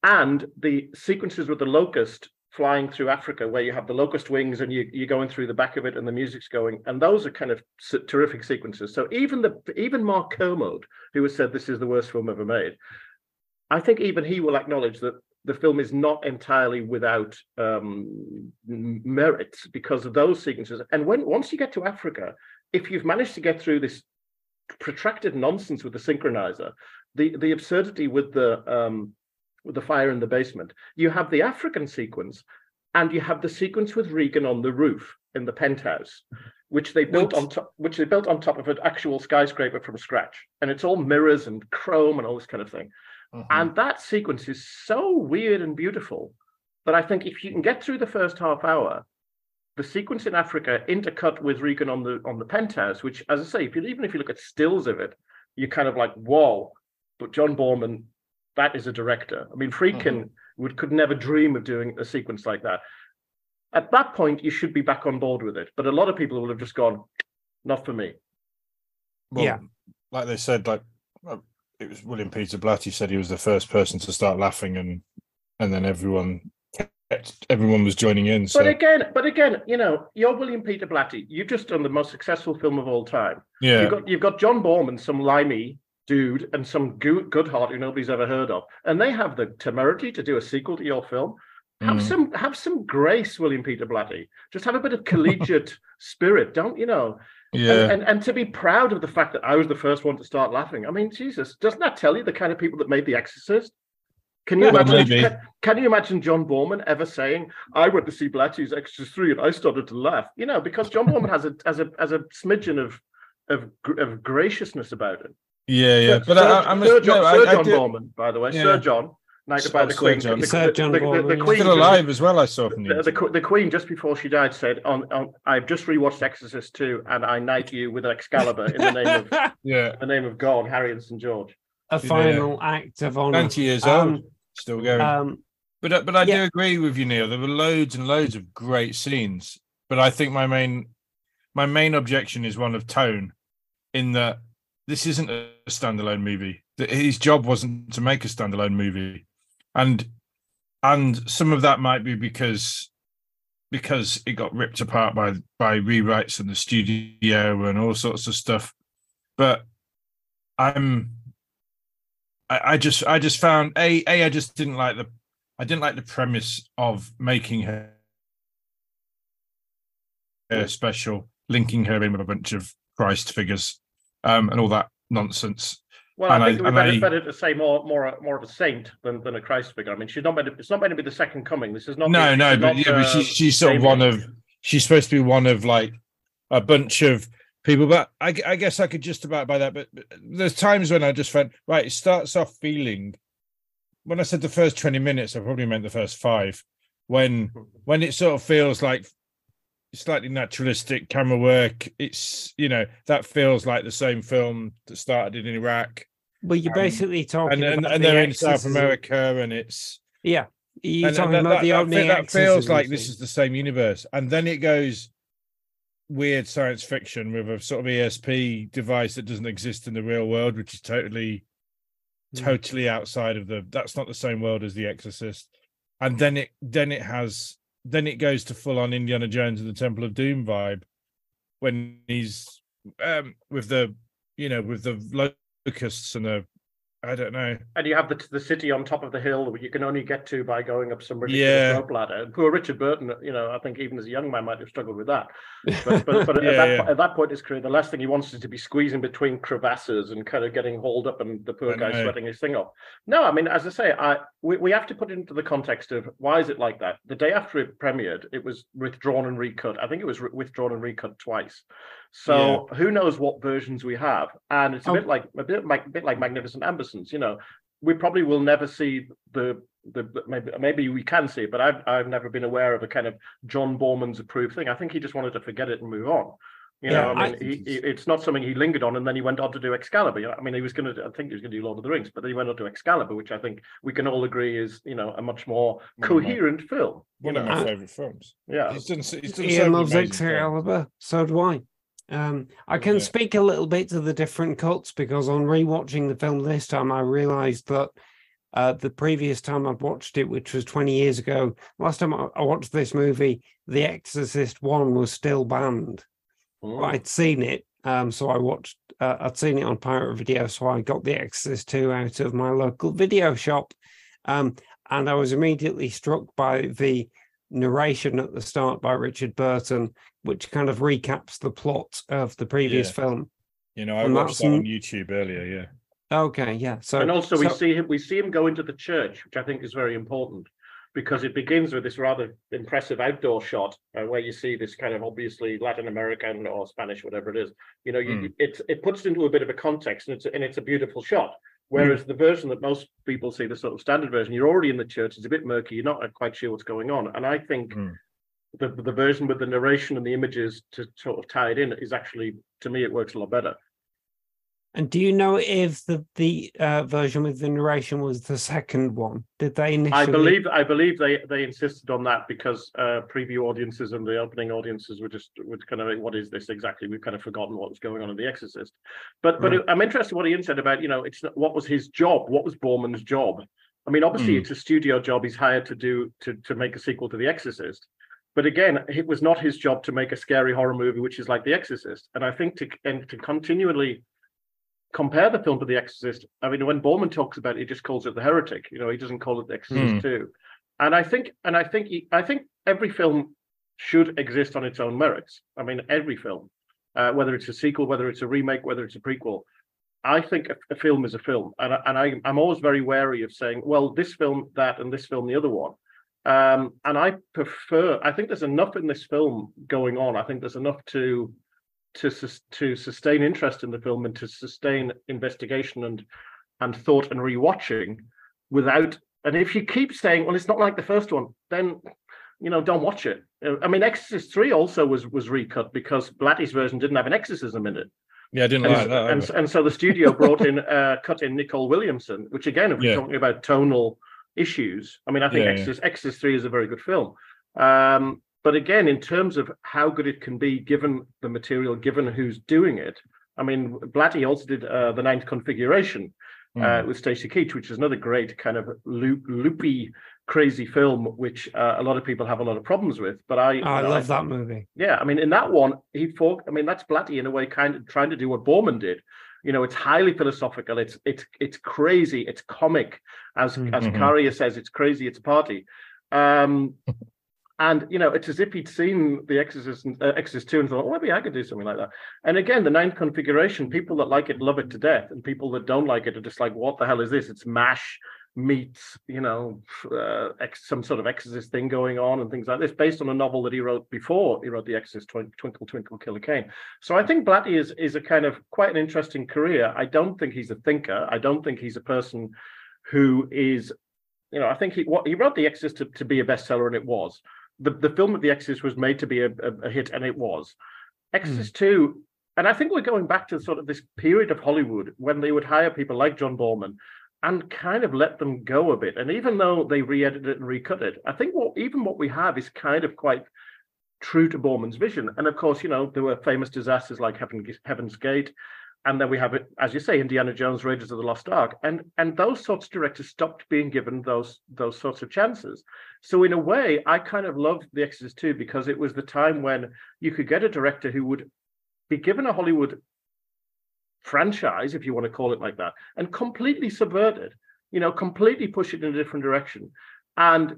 and the sequences with the locust flying through Africa, where you have the locust wings and you, you're going through the back of it, and the music's going, and those are kind of terrific sequences. So even the even Mark Kermode, who has said this is the worst film ever made, I think even he will acknowledge that the film is not entirely without um, merits because of those sequences. And when once you get to Africa, if you've managed to get through this protracted nonsense with the synchronizer, the the absurdity with the um, with the fire in the basement, you have the African sequence, and you have the sequence with Regan on the roof in the penthouse, which they built Which- on top, which they built on top of an actual skyscraper from scratch, and it's all mirrors and chrome and all this kind of thing. Mhm. And that sequence is so weird and beautiful that I think if you can get through the first half hour, the sequence in Africa intercut with Regan on the on the penthouse, which, as I say, if you even if you look at stills of it, you're kind of like, whoa. But John Boorman, that is a director. I mean, Friedkin would could never dream of doing a sequence like that. At that point, you should be back on board with it. But a lot of people will have just gone, not for me. Well, Yeah. like they said, like uh, it was William Peter Blatty said he was the first person to start laughing, and and then everyone everyone was joining in. So But again, but again, you know, you're William Peter Blatty. You've just done the most successful film of all time. yeah, You've got you've got John Borman, some limey dude, and some good Goodhart who nobody's ever heard of, and they have the temerity to do a sequel to your film. Have Mhm. some have some grace, William Peter Blatty. Just have a bit of collegiate spirit, don't you know? yeah, And, and and to be proud of the fact that I was the first one to start laughing. I mean, Jesus, doesn't that tell you the kind of people that made The Exorcist? Can you imagine? Can, can you imagine John Boorman ever saying, "I went to see Blatty's Exorcist three and I started to laugh"? You know, because John Boorman has a has a has a smidgen of of of graciousness about it. Yeah, yeah. Sir- But Sir, I, I, I Sir John, no, I- Sir I John do- Boorman, by the way, Yeah. Sir John, knighted by the Sir Queen. John. The, Sir John the- the- Borman, the yeah. Queen still just- alive as well. I saw from the, the, the, the Queen, just before she died, said, "On, on I've just rewatched Exorcist 2, and I knight you with Excalibur in the name of yeah, the name of God, Harry and St George." a final act of honor. Twenty years Um, old, still going. Um, But uh, but I Yeah. do agree with you, Neil. There were loads and loads of great scenes. But I think my main my main objection is one of tone, in that this isn't a standalone movie. His job wasn't to make a standalone movie, and and some of that might be because because it got ripped apart by by rewrites in the studio and all sorts of stuff. But I'm I, I just I just found a a I just didn't like the I didn't like the premise of making her, her special, linking her in with a bunch of Christ figures, um, and all that nonsense. Well, And I I- think we and better, better to say more, more, more of a saint than, than a Christ figure. I mean, she's not meant to. It's not meant to be the second coming. This is not. no, the, no, but not, yeah, but uh, she's she's sort of one of she's supposed to be one of like a bunch of people. But I, I guess I could just about buy that. But, but there's times when I just felt right. It starts off feeling. When I said the first twenty minutes, I probably meant the first five. When when it sort of feels like slightly naturalistic camera work, it's you know that feels like the same film that started in Iraq, well, you're Um, basically talking and and, and the they're in South America, and it's Yeah, you're and, talking and that, about the that- that opening. that feels like this is the same universe. And then it goes weird science fiction with a sort of esp device that doesn't exist in the real world which is totally Hmm. totally outside of the that's not the same world as the exorcist. And then it then it has then it goes to full on indiana jones and the temple of doom vibe when he's um with the you know with the locusts and the i don't know And you have the the city on top of the hill that you can only get to by going up some ridiculous Yeah. rope ladder. Poor Richard Burton, you know, I think even as a young man might have struggled with that. But but, but Yeah, at, that, yeah. at that point in his career, the last thing he wants is to be squeezing between crevasses and kind of getting hauled up and the poor I guy know. sweating his thing off. No, I mean, as I say, I we, we have to put it into the context of why is it like that? The day after it premiered, it was withdrawn and recut. I think it was re- withdrawn and recut twice. So who knows what versions we have? And it's a Oh. bit like a bit like a bit like Magnificent Ambersons, you know. We probably will never see the the the- maybe maybe we can see it, but I've I've never been aware of a kind of John Boorman's approved thing. I think he just wanted to forget it and move on. You Yeah, know, I I mean, he, he, it's not something he lingered on, and then he went on to do Excalibur. I mean, he was going to, I think he was going to do Lord of the Rings, but then he went on to Excalibur, which I think we can all agree is, you know, a much more One of my- coherent film. You one of my favorite films yeah. he's done, he's done Ian many loves amazing films. Excalibur. So do I. Um, I can Yeah. speak a little bit to the different cuts because on rewatching the film this time, I realised that uh, the previous time I'd watched it, which was 20 years ago, last time I, watched this movie, The Exorcist One was still banned. But I'd seen it, um, so I watched. Uh, I'd seen it on pirate video, so I got The Exorcist Two out of my local video shop. Um, and I was immediately struck by the narration at the start by Richard Burton, which kind of recaps the plot of the previous Yeah. film. You know, I And watched that on YouTube earlier. Yeah. Okay, yeah. So and also we see him we see him go into the church which i think is very important because it begins with this rather impressive outdoor shot uh, where you see this kind of obviously latin american or spanish whatever it is you know you, Mm. it it puts it into a bit of a context and it's and it's a beautiful shot whereas the version that most people see the sort of standard version you're already in the church it's a bit murky you're not quite sure what's going on and i think Mm. The the version with the narration and the images to sort of tie it in is actually to me it works a lot better And do you know if the the uh, version with the narration was the second one? Did they initially? I believe I believe they they insisted on that because uh preview audiences and the opening audiences were just were kind of like, what is this exactly? We've kind of forgotten what was going on in The Exorcist. But but Right. I'm interested what Ian said about you know it's not, what was his job? What was Boorman's job? I mean, obviously Mm. it's a studio job. He's hired to do to to make a sequel to The Exorcist. But again, it was not his job to make a scary horror movie, which is like The Exorcist. And I think to and to continually compare the film to The Exorcist. I mean, when Boorman talks about it, he just calls it The Heretic. You know, he doesn't call it The Exorcist Hmm. Two. And I think, and I think, he, I think every film should exist on its own merits. I mean, every film, uh, whether it's a sequel, whether it's a remake, whether it's a prequel. I think a, a film is a film, and I, and I, I'm always very wary of saying, well, this film, that, and this film, the other one. Um, and I prefer. I think there's enough in this film going on. I think there's enough to to to sustain interest in the film and to sustain investigation and and thought and rewatching without and if you keep saying well it's not like the first one then you know don't watch it Uh, i mean exorcist 3 also was was recut because blatty's version didn't have an exorcism in it Yeah, I didn't and, like that. and, and so the studio brought in uh cut in nicol williamson which again if we're Yeah. talking about tonal issues i mean i think Yeah, yeah. exorcist, exorcist 3 is a very good film um but again in terms of how good it can be given the material given who's doing it i mean blatty also did uh, the ninth configuration uh, Mm. with Stacy Keach, which is another great kind of loop, loopy, crazy film, which uh, a lot of people have a lot of problems with. But I, Oh, I love that movie. yeah, I mean, in that one, he fought. I mean, that's Blatty in a way, kind of trying to do what Boorman did. You know, it's highly philosophical. It's it's it's crazy. It's comic, as as Mhm. Karia says. It's crazy. It's a party. Um, and you know, it's as if he'd seen the Exorcist, and, uh, Exorcist two, and thought, oh, maybe I could do something like that. And again, the ninth configuration. People that like it love it to death, and people that don't like it are just like, what the hell is this? It's mash meets you know uh, ex- some sort of exorcist thing going on and things like this based on a novel that he wrote before he wrote the exorcist Twin- twinkle twinkle killer kane. So i think blatty is is a kind of quite an interesting career. I don't think he's a thinker. I don't think he's a person who is you know i think he what he wrote the exorcist to, to be a bestseller and it was. The, the film of the exorcist was made to be a, a, a hit and it was. Exorcist 2 and i think we're going back to sort of this period of hollywood when they would hire people like john boorman and kind of let them go a bit. And even though they re-edited it and recut it, I think what even what we have is kind of quite true to Boorman's vision. And of course, you know, there were famous disasters like Heaven, Heaven's Gate, and then we have it, as you say, Indiana Jones, Raiders of the Lost Ark, and and those sorts of directors stopped being given those those sorts of chances. So in a way, I kind of loved The Exorcist too because it was the time when you could get a director who would be given a Hollywood franchise, if you want to call it like that, and completely subvert it, you know, completely push it in a different direction. And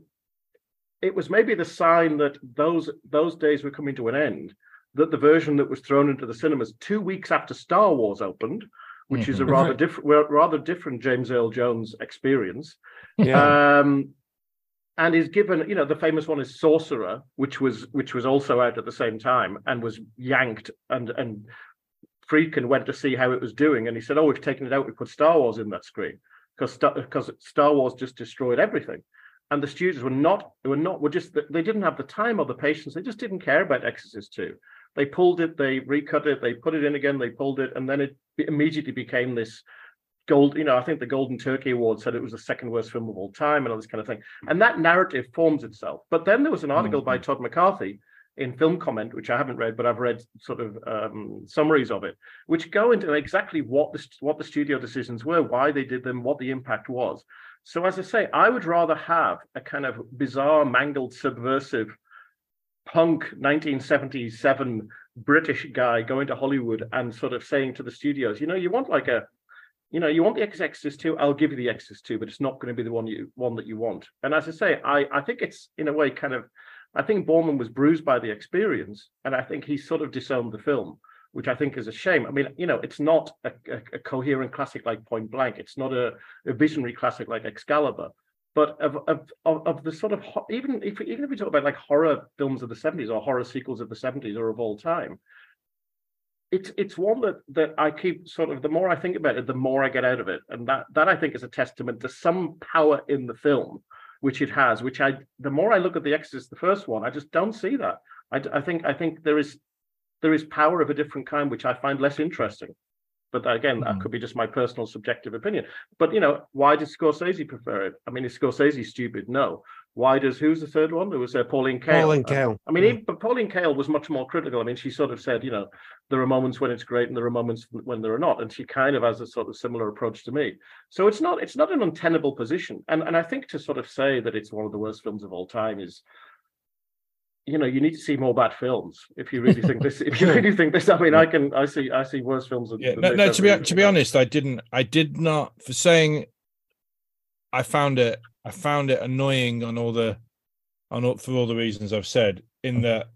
it was maybe the sign that those those days were coming to an end, that the version that was thrown into the cinemas two weeks after Star Wars opened, which is a Mhm. rather different rather different James Earl Jones experience. Yeah. Um, and is given, you know, the famous one is Sorcerer, which was which was also out at the same time and was yanked and and Friedkin went to see how it was doing, and he said, "Oh, we've taken it out. We put Star Wars in that screen because because Star Wars just destroyed everything." And the studios were not they were not were just they didn't have the time or the patience. They just didn't care about Exorcist two. They pulled it, they recut it, they put it in again, they pulled it, and then it immediately became this gold. You know, I think the Golden Turkey Award said it was the second worst film of all time, and all this kind of thing. And that narrative forms itself. But then there was an article by mm-hmm. Todd McCarthy in Film Comment, which I haven't read, but I've read sort of um, summaries of it, which go into exactly what the what the studio decisions were, why they did them, what the impact was. So as I say, I would rather have a kind of bizarre, mangled, subversive, punk 1977 British guy going to Hollywood and sort of saying to the studios, you know, you want like a you know, you want the Exorcist two, I'll give you the Exorcist two, but it's not going to be the one you one that you want. And as I say, I I think it's in a way kind of, I think Boorman was bruised by the experience, and I think he sort of disowned the film, which I think is a shame. I mean, you know, it's not a, a, a coherent classic like Point Blank. It's not a, a visionary classic like Excalibur. But of, of of of the sort of even if even if we talk about like horror films of the seventies or horror sequels of the seventies or of all time, it's it's one that that I keep sort of the more I think about it, the more I get out of it, and that that I think is a testament to some power in the film, which it has. Which I the more I look at the Exorcist, the first one, I just don't see that. I think I think there is there is power of a different kind, which I find less interesting. But again, that Mhm. could be just my personal subjective opinion. But you know, why does Scorsese prefer it? I mean, is Scorsese stupid? No. Why does who's the third one? There was uh, Pauline Kael. Pauline Uh, Kael. I mean, Mm. even, but Pauline Kael was much more critical. I mean, she sort of said, you know, there are moments when it's great and there are moments when there are not, and she kind of has a sort of similar approach to me. So it's not it's not an untenable position, and and I think to sort of say that it's one of the worst films of all time is, you know, you need to see more bad films if you really think this. If you really think this, I mean, I can I see I see worse films. Than, Yeah, than no, no. To be to be honest, I didn't. I did not for saying. I found it. I found it annoying on all the, on all, for all the reasons I've said. In that,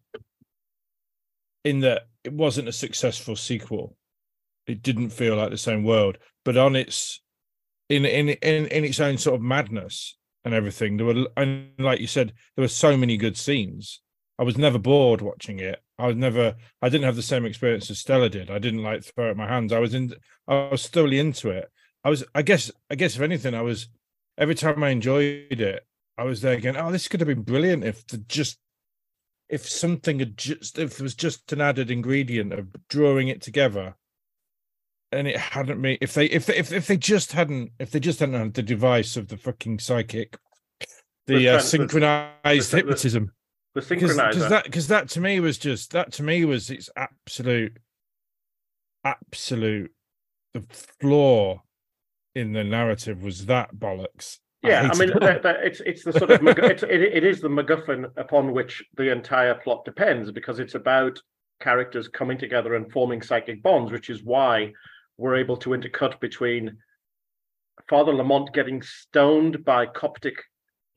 in that it wasn't a successful sequel. It didn't feel like the same world, but on its, in in in in its own sort of madness and everything. There were, and like you said, there were so many good scenes. I was never bored watching it. I was never. I didn't have the same experience as Stella did. I didn't like throw up my hands. I was in. I was thoroughly into it. I was. I guess. I guess if anything, I was. Every time I enjoyed it, I was there again. Oh, this could have been brilliant if the just. If something had just. If there was just an added ingredient of drawing it together. And it hadn't me. If they. If they, if if they just hadn't. If they just hadn't had the device of the fucking psychic. The, The uh, tran- the- synchronized the- the- hypnotism because that because that to me was just that to me was its absolute absolute the flaw in the narrative was that bollocks Yeah, I, hated mean, that, that, it's it's the sort of Mac- it's, it, it is the MacGuffin upon which the entire plot depends because it's about characters coming together and forming psychic bonds, which is why we're able to intercut between Father Lamont getting stoned by Coptic,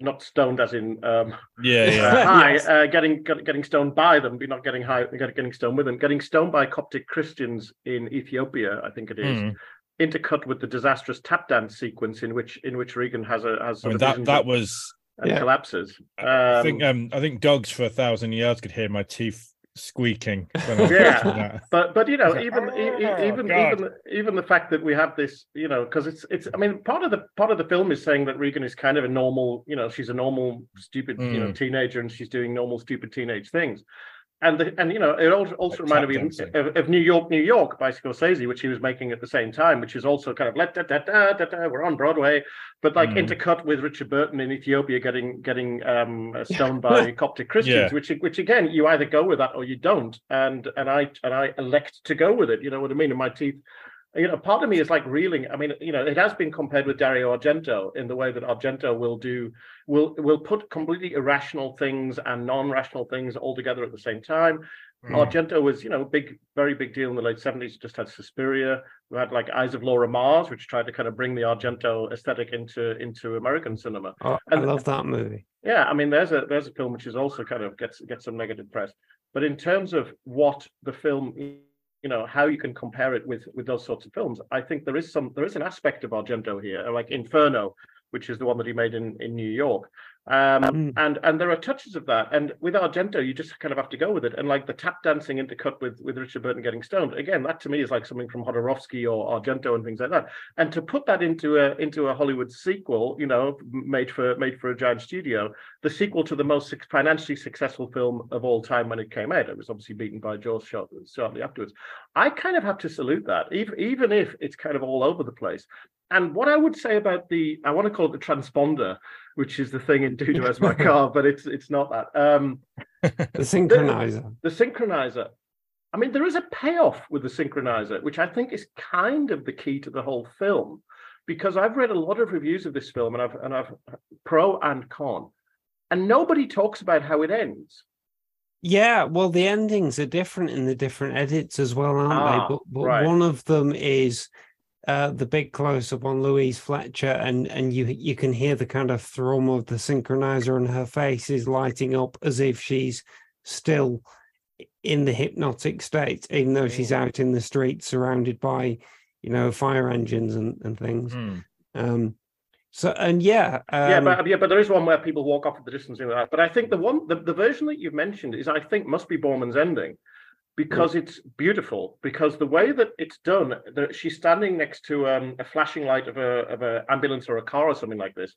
not stoned as in um, yeah uh, yeah high, Yes. uh, getting getting stoned by them, but not getting high, get- getting stoned with them, getting stoned by Coptic Christians in Ethiopia, I think it is Mm. Intercut with the disastrous tap dance sequence in which in which Regan has a has I mean, of that that was and Yeah. collapses. I think Um, um I think dogs for a thousand yards could hear my teeth squeaking when I Yeah. but but you know It's like, even "Oh, even God." even even the fact that we have this you know because it's it's I mean part of the part of the film is saying that Regan is kind of a normal you know she's a normal stupid you know Mm. teenager and she's doing normal stupid teenage things. And the, and you know it also, also reminded me of, of, of New York, New York by Scorsese, which he was making at the same time, which is also kind of let da, da, da, da, da, we're on Broadway, but like Mm. intercut with Richard Burton in Ethiopia getting getting um, stoned by Coptic Christians, Yeah. which which again you either go with that or you don't, and and I and I elect to go with it. You know what I mean? And my teeth, you know, part of me is like reeling. I mean, you know, it has been compared with Dario Argento in the way that Argento will do will will put completely irrational things and non-rational things all together at the same time. Mm. Argento was, you know, big, very big deal in the late 70s. Just had Suspiria. We had like Eyes of Laura Mars, which tried to kind of bring the Argento aesthetic into into American cinema. Oh, I love that movie. Yeah, I mean, there's a there's a film which is also kind of gets gets some negative press, but in terms of what the film, you know, how you can compare it with with those sorts of films, I think there is some there is an aspect of Argento here, like Inferno, which is the one that he made in in New York, um, Mm. and and there are touches of that, and with Argento, you just kind of have to go with it, and like the tap dancing intercut with with Richard Burton getting stoned, again, that to me is like something from Jodorowsky or Argento and things like that, and to put that into a into a Hollywood sequel, you know, made for made for a giant studio the sequel to the most financially successful film of all time when it came out. It was obviously beaten by Jaws short, shortly afterwards. I kind of have to salute that, even, even if it's kind of all over the place. And what I would say about the, I want to call it the transponder, which is the thing in Dudu as my car, but it's it's not that. Um, The synchronizer. the synchronizer. I mean, there is a payoff with the synchronizer, which I think is kind of the key to the whole film, because I've read a lot of reviews of this film, and I've and I've pro and con, and nobody talks about how it ends. Yeah, well, the endings are different in the different edits as well, aren't Ah, they? But but right. one of them is uh, the big close up on Louise Fletcher, and and you you can hear the kind of thrum of the synchronizer, and her face is lighting up as if she's still in the hypnotic state, even though she's out in the street surrounded by, you know, fire engines and and things. Hmm. Um, so and yeah, um, yeah, but yeah, but there is one where people walk off at the distance. But I think the one, the, the version that you've mentioned is, I think, must be Boorman's ending, because it's beautiful. Because the way that it's done, that she's standing next to um, a flashing light of a of an ambulance or a car or something like this,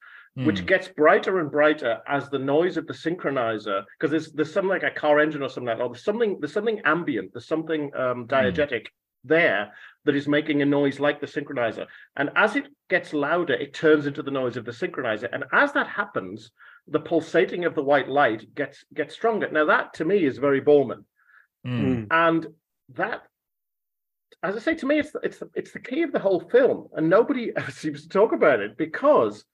which Hmm. gets brighter and brighter as the noise of the synchronizer, because there's there's something like a car engine or something like that, or there's something there's something ambient, there's something um, diegetic there that is making a noise like the synchronizer. And as it gets louder, it turns into the noise of the synchronizer. And as that happens, the pulsating of the white light gets gets stronger. Now that to me is very Boorman, Hmm. Mm, and that, as I say, to me it's it's the, it's the key of the whole film, and nobody ever seems to talk about it because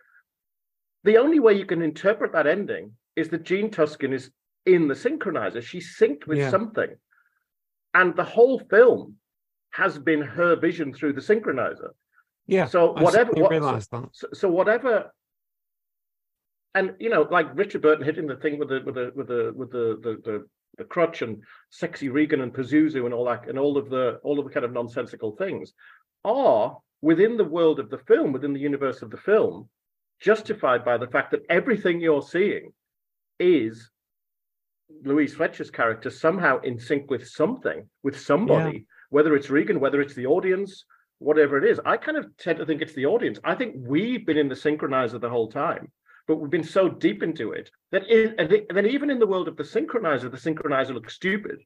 the only way you can interpret that ending is that Gene Tuskin is in the synchronizer. She's synced with Yeah. something, and the whole film has been her vision through the synchronizer. yeah. So whatever, what, so, so whatever, and you know, like Richard Burton hitting the thing with the with the with the with the the, the, the crutch and sexy Regan and Pazuzu and all that and all of the all of the kind of nonsensical things are within the world of the film, within the universe of the film, justified by the fact that everything you're seeing is Louise Fletcher's character somehow in sync with something, with somebody, whether it's Regan, whether it's the audience, whatever it is. I kind of tend to think it's the audience. I think we've been in the synchronizer the whole time, but we've been so deep into it that in, then even in the world of the synchronizer, the synchronizer looks stupid.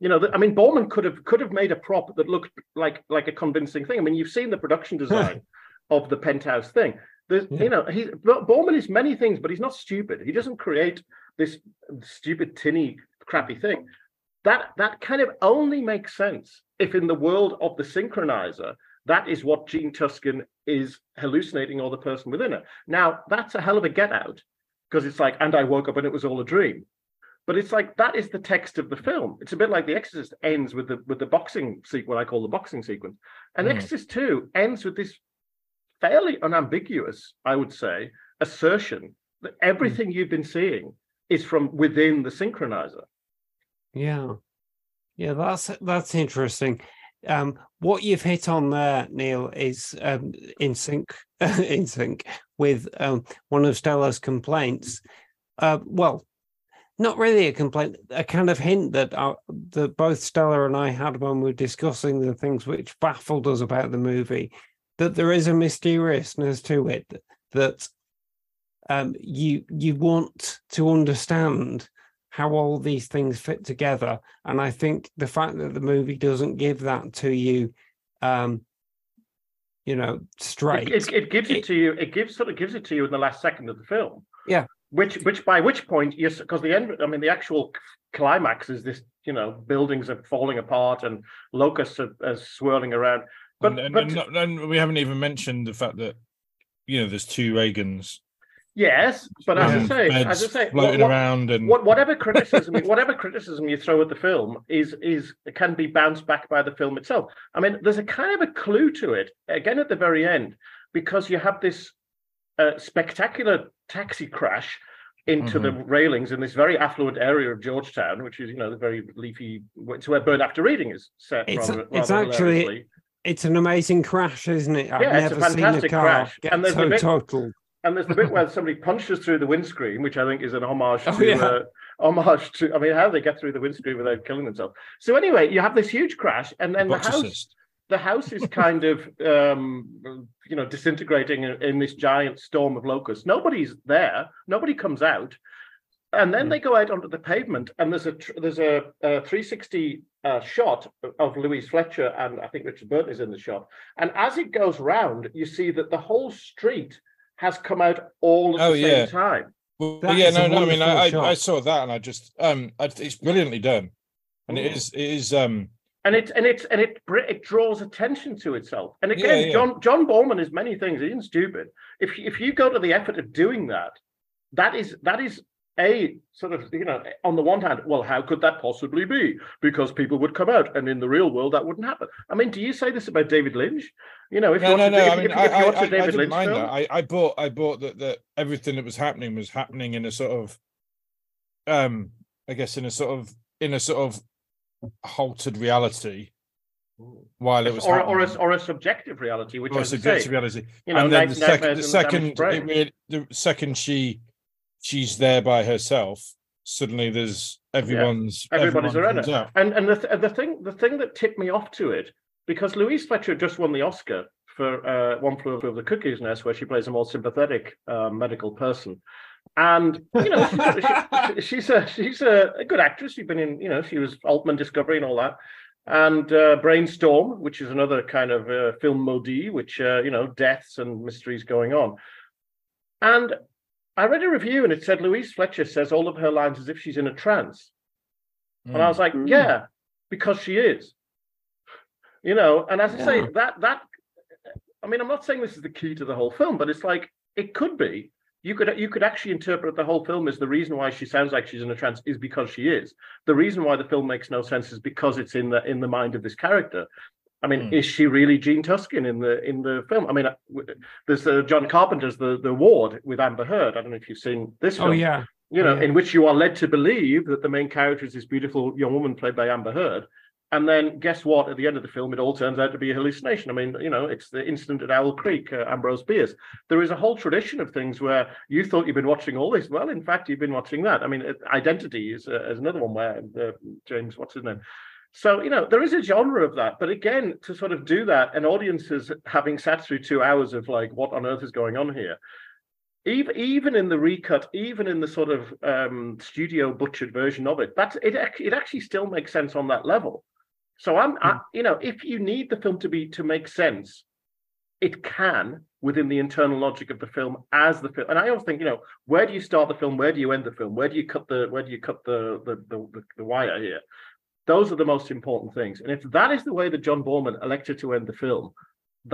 You know, I mean, Boorman could have could have made a prop that looked like like a convincing thing. I mean, you've seen the production design of the penthouse thing. There's, Yeah. you know, he Boorman is many things, but he's not stupid. He doesn't create this stupid tinny crappy thing. That that kind of only makes sense if in the world of the synchronizer, that is what Gene Tuskin is hallucinating or the person within it. Now, that's a hell of a get out because it's like, and I woke up and it was all a dream. But it's like that is the text of the film. It's a bit like The Exorcist ends with the with the boxing sequence, what I call the boxing sequence. And Mm. Exorcist 2 ends with this fairly unambiguous, I would say, assertion that everything you've been seeing is from within the synchronizer. Yeah, yeah, that's that's interesting. Um, what you've hit on there, Neil, is um, in sync in sync with um, one of Stella's complaints. Uh, well, not really a complaint, a kind of hint that uh, that both Stella and I had when we were discussing the things which baffled us about the movie. That there is a mysteriousness to it that um, you you want to understand how all these things fit together. And I think the fact that the movie doesn't give that to you, um, you know, straight. It, it, it gives it It- to you. It gives sort of gives it to you in the last second of the film. Yeah. Which which by which point yes, because the end. I mean, the actual climax is this. You know, buildings are falling apart and locusts are, are swirling around. But and, and, but and and we haven't even mentioned the fact that you know there's two Regans yes, but as I say, beds as I say, floating what- around and what, whatever criticism whatever criticism you throw at the film is is can be bounced back by the film itself i mean there's a kind of a clue to it again at the very end because you have this uh, spectacular taxi crash into the railings in this very affluent area of georgetown which is you know the very leafy it's where burn after reading is set It's- rather, it's rather actually- hilariously. It's an amazing crash, isn't it? I've Yeah, it's a never seen a car crash. get And there's a so bit- total. And there's the bit where somebody punches through the windscreen, which I think is an homage Oh, to yeah. uh, homage to. I mean, how they get through the windscreen without killing themselves. So anyway, you have this huge crash, and then the house, Boxicist. the house is kind of, um, you know, disintegrating in, in this giant storm of locusts. Nobody's there. Nobody comes out, and then Hmm. they go out onto the pavement, and there's a there's a, a 360 uh, shot of Louise Fletcher, and I think Richard Burton is in the shot. And as it goes round, you see that the whole street has come out all at Oh, the yeah. same time. Well, That yeah, no, no. I mean, I, I. I saw that and I just um, I, it's brilliantly done, and it Mm. is it is um, And it and it and it br- it draws attention to itself. And Yeah, again, yeah. John John Boorman is many things. He isn't stupid. If if you go to the effort of doing that, that is that is a sort of you know on the one hand well how could that possibly be because people would come out and in the real world that wouldn't happen i mean do you say this about david lynch you know if no, you no, a- no. if- I mean, if- I, if I, watch a I, I david didn't lynch mind film that. I, I bought, I bought that that everything that was happening was happening in a sort of, um, I guess in a sort of in a sort of halted reality while it was or, or, a, or a subjective reality which or I subjective say, reality. you know and then the second, the nightmares and damaged second, it really, the second she she's there by herself, suddenly there's everyone's everybody's everyone around out. And and the th- the thing the thing that tipped me off to it because Louise Fletcher just won the Oscar for uh, One Flew Over the Cuckoo's Nest, where she plays a more sympathetic uh, medical person. And you know, she, she, she's a she's a, a good actress. She's been in you know she was Altman Discovery and all that, and uh, Brainstorm, which is another kind of uh, film maudit, which uh, you know deaths and mysteries going on. And I read a review and it said Louise Fletcher says all of her lines as if she's in a trance. And I was like, Mm. yeah, because she is. You know, and as I say, that that I mean, I'm not saying this is the key to the whole film, but it's like it could be. You could you could actually interpret the whole film as the reason why she sounds like she's in a trance is because she is. The reason why the film makes no sense is because it's in the in the mind of this character. I mean, Hmm. is she really Gene Tuskin in the in the film? I mean, uh, there's uh, John Carpenter's the the Ward with Amber Heard. I don't know if you've seen this film Oh yeah. you know, Yeah. in which you are led to believe that the main character is this beautiful young woman played by Amber Heard. And then guess what? At the end of the film, it all turns out to be a hallucination. I mean, you know, it's the incident at Owl Creek, uh, Ambrose Bierce. There is a whole tradition of things where you thought you've been watching all this. Well, in fact, you've been watching that. I mean, uh, Identity is, uh, is another one where uh, James, what's his name? So, you know, there is a genre of that. But again, to sort of do that, and audiences having sat through two hours of like, what on earth is going on here? even even in the recut, even in the sort of um, studio butchered version of it, that's it. It actually still makes sense on that level. So I'm, I, you know, if you need the film to be to make sense, it can within the internal logic of the film as the film. And I always think, you know, where do you start the film? Where do you end the film? Where do you cut the where do you cut the the, the, the wire here? Those are the most important things. And if that is the way that John Boorman elected to end the film,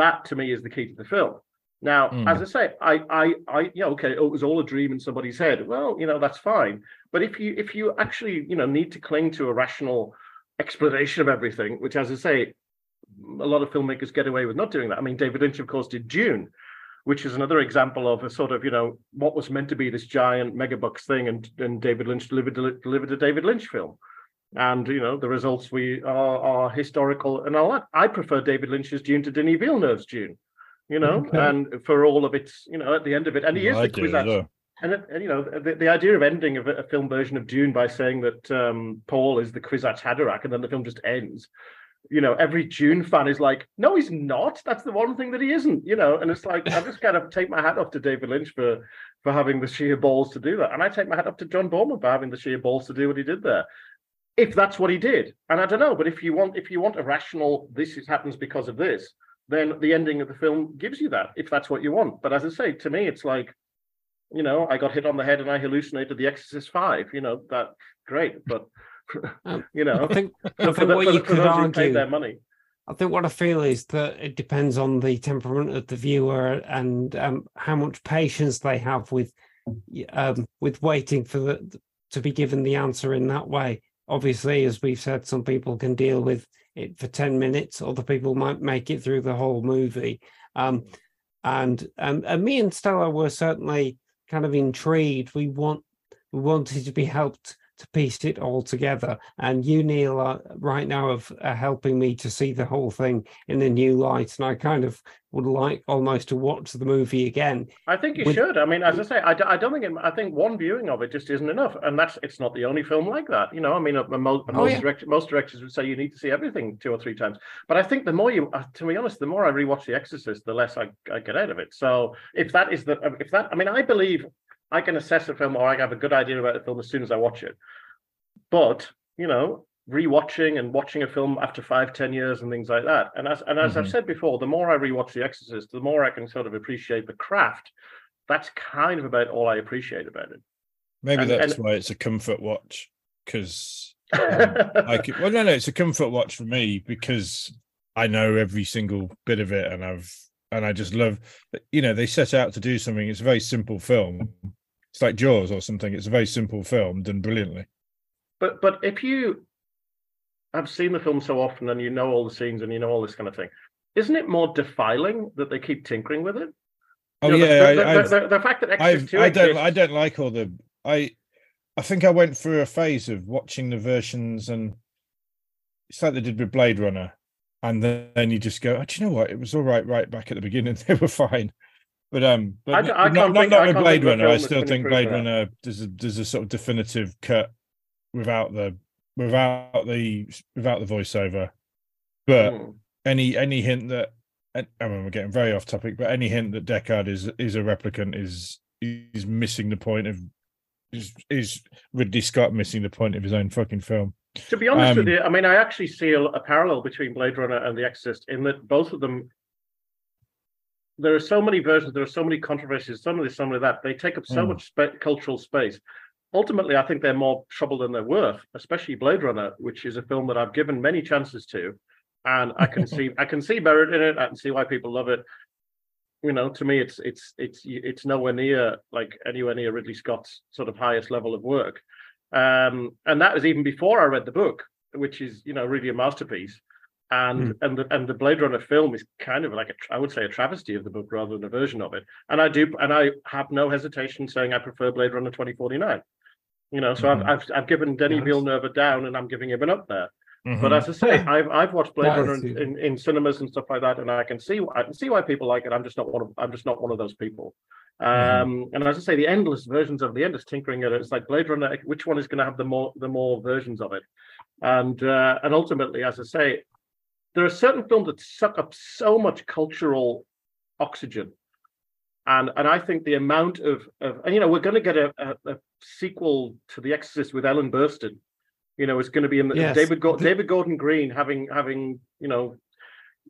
that to me is the key to the film. Now, Mm. as I say, I, I, I, yeah, okay, oh, it was all a dream in somebody's head. Well, you know, that's fine. But if you, if you actually, you know, need to cling to a rational explanation of everything, which, as I say, a lot of filmmakers get away with not doing that. I mean, David Lynch, of course, did Dune, which is another example of a sort of, you know, what was meant to be this giant megabucks thing, and and David Lynch delivered delivered a David Lynch film. And you know the results we are, are historical and all that. I prefer David Lynch's Dune to Denis Villeneuve's Dune, you know, Okay. and for all of its, you know, at the end of it, and he is the Kwisatz well. and, and, you know, the, the idea of ending of a, a film version of Dune by saying that um, Paul is the Kwisatz Haderach, and then the film just ends. You know, every Dune fan is like, "No, he's not. That's the one thing that he isn't." You know, and it's like I just kind of take my hat off to David Lynch for for having the sheer balls to do that, and I take my hat off to John Boorman for having the sheer balls to do what he did there. If that's what he did, and I don't know, but if you want, if you want a rational, this is, happens because of this, then the ending of the film gives you that. If that's what you want, but as I say, to me, it's like you know, I got hit on the head and I hallucinated The Exorcist Five. You know, that great, but Um, you know, I think I think the, what you the- could those who paid argue. their money. I think what I feel is that it depends on the temperament of the viewer and um, how much patience they have with um, with waiting for the to be given the answer in that way. Obviously, as we've said, some people can deal with it for ten minutes. Other people might make it through the whole movie. Um, and um, and me and Stella were certainly kind of intrigued. We want we wanted to be helped to piece it all together. And you, Neil, are right now of are helping me to see the whole thing in a new light. And I kind of would like almost to watch the movie again. I think you With- should. I mean, as I say, I, don't think it, I think one viewing of it just isn't enough, and that's it's not the only film like that. You know, I mean, uh, most, Oh, yeah. direct, most directors would say you need to see everything two or three times. But I think the more you, uh, to be honest, the more I rewatch The Exorcist, the less I, I get out of it. So if that is the, if that, I mean, I believe I can assess a film or I have a good idea about a film as soon as I watch it. But you know, rewatching and watching a film after five, ten years and things like that. And as and as I've Mhm. said before, the more I rewatch The Exorcist, the more I can sort of appreciate the craft. That's kind of about all I appreciate about it. Maybe And- that's and- why it's a comfort watch because I could, well, no, no, it's a comfort watch for me because I know every single bit of it, and I've and I just love, you know, they set out to do something. It's a very simple film, It's like Jaws or something. It's a very simple film done brilliantly. But but if you I've seen the film so often and you know all the scenes and you know all this kind of thing, isn't it more defiling that they keep tinkering with it? Oh You know, yeah, the, I, the, the, the fact that Exorcist I've, 2 I don't, I don't like all the. I, I think I went through a phase of watching the versions, and it's like they did with Blade Runner, and then, then you just go, oh, do you know what? It was all right right back at the beginning. They were fine, but um, but I I not, not, think- not with Blade think of a Runner. I still think Blade that. Runner there's a there's a sort of definitive cut without the without the without the voiceover, but Hmm. any any hint that I mean we're getting very off topic, but any hint that Deckard is is a replicant is is missing the point of is is Ridley Scott missing the point of his own fucking film. To be honest with Um, you, I mean, I actually see a, a parallel between Blade Runner and The Exorcist in that both of them. There are so many versions. There are so many controversies. Some of this, some of that. They take up so Mm. much cultural space. Ultimately, I think they're more trouble than they're worth. Especially Blade Runner, which is a film that I've given many chances to, and I can see I can see merit in it. I can see why people love it. You know, to me, it's it's it's it's nowhere near like anywhere near Ridley Scott's sort of highest level of work um, and that was even before I read the book, which is you know really a masterpiece. And and the and the Blade Runner film is kind of like a I would say a travesty of the book rather than a version of it. And I do and I have no hesitation saying I prefer Blade Runner twenty forty nine. You know, so Mhm. I've, I've I've given Denis Nice. Villeneuve a down, and I'm giving him an up there. Mm-hmm. But as I say, I've I've watched Blade Runner in, in, in cinemas and stuff like that, and I can see I can see why people like it. I'm just not one of I'm just not one of those people. Um, and as I say, the endless versions of the endless tinkering at it. It's like Blade Runner. Which one is going to have the more the more versions of it? And uh, and ultimately, as I say, there are certain films that suck up so much cultural oxygen. And and I think the amount of, of and you know we're going to get a, a, a sequel to The Exorcist with Ellen Burstyn. You know, it's going to be in the, Yes, David Go- David Gordon Green having having you know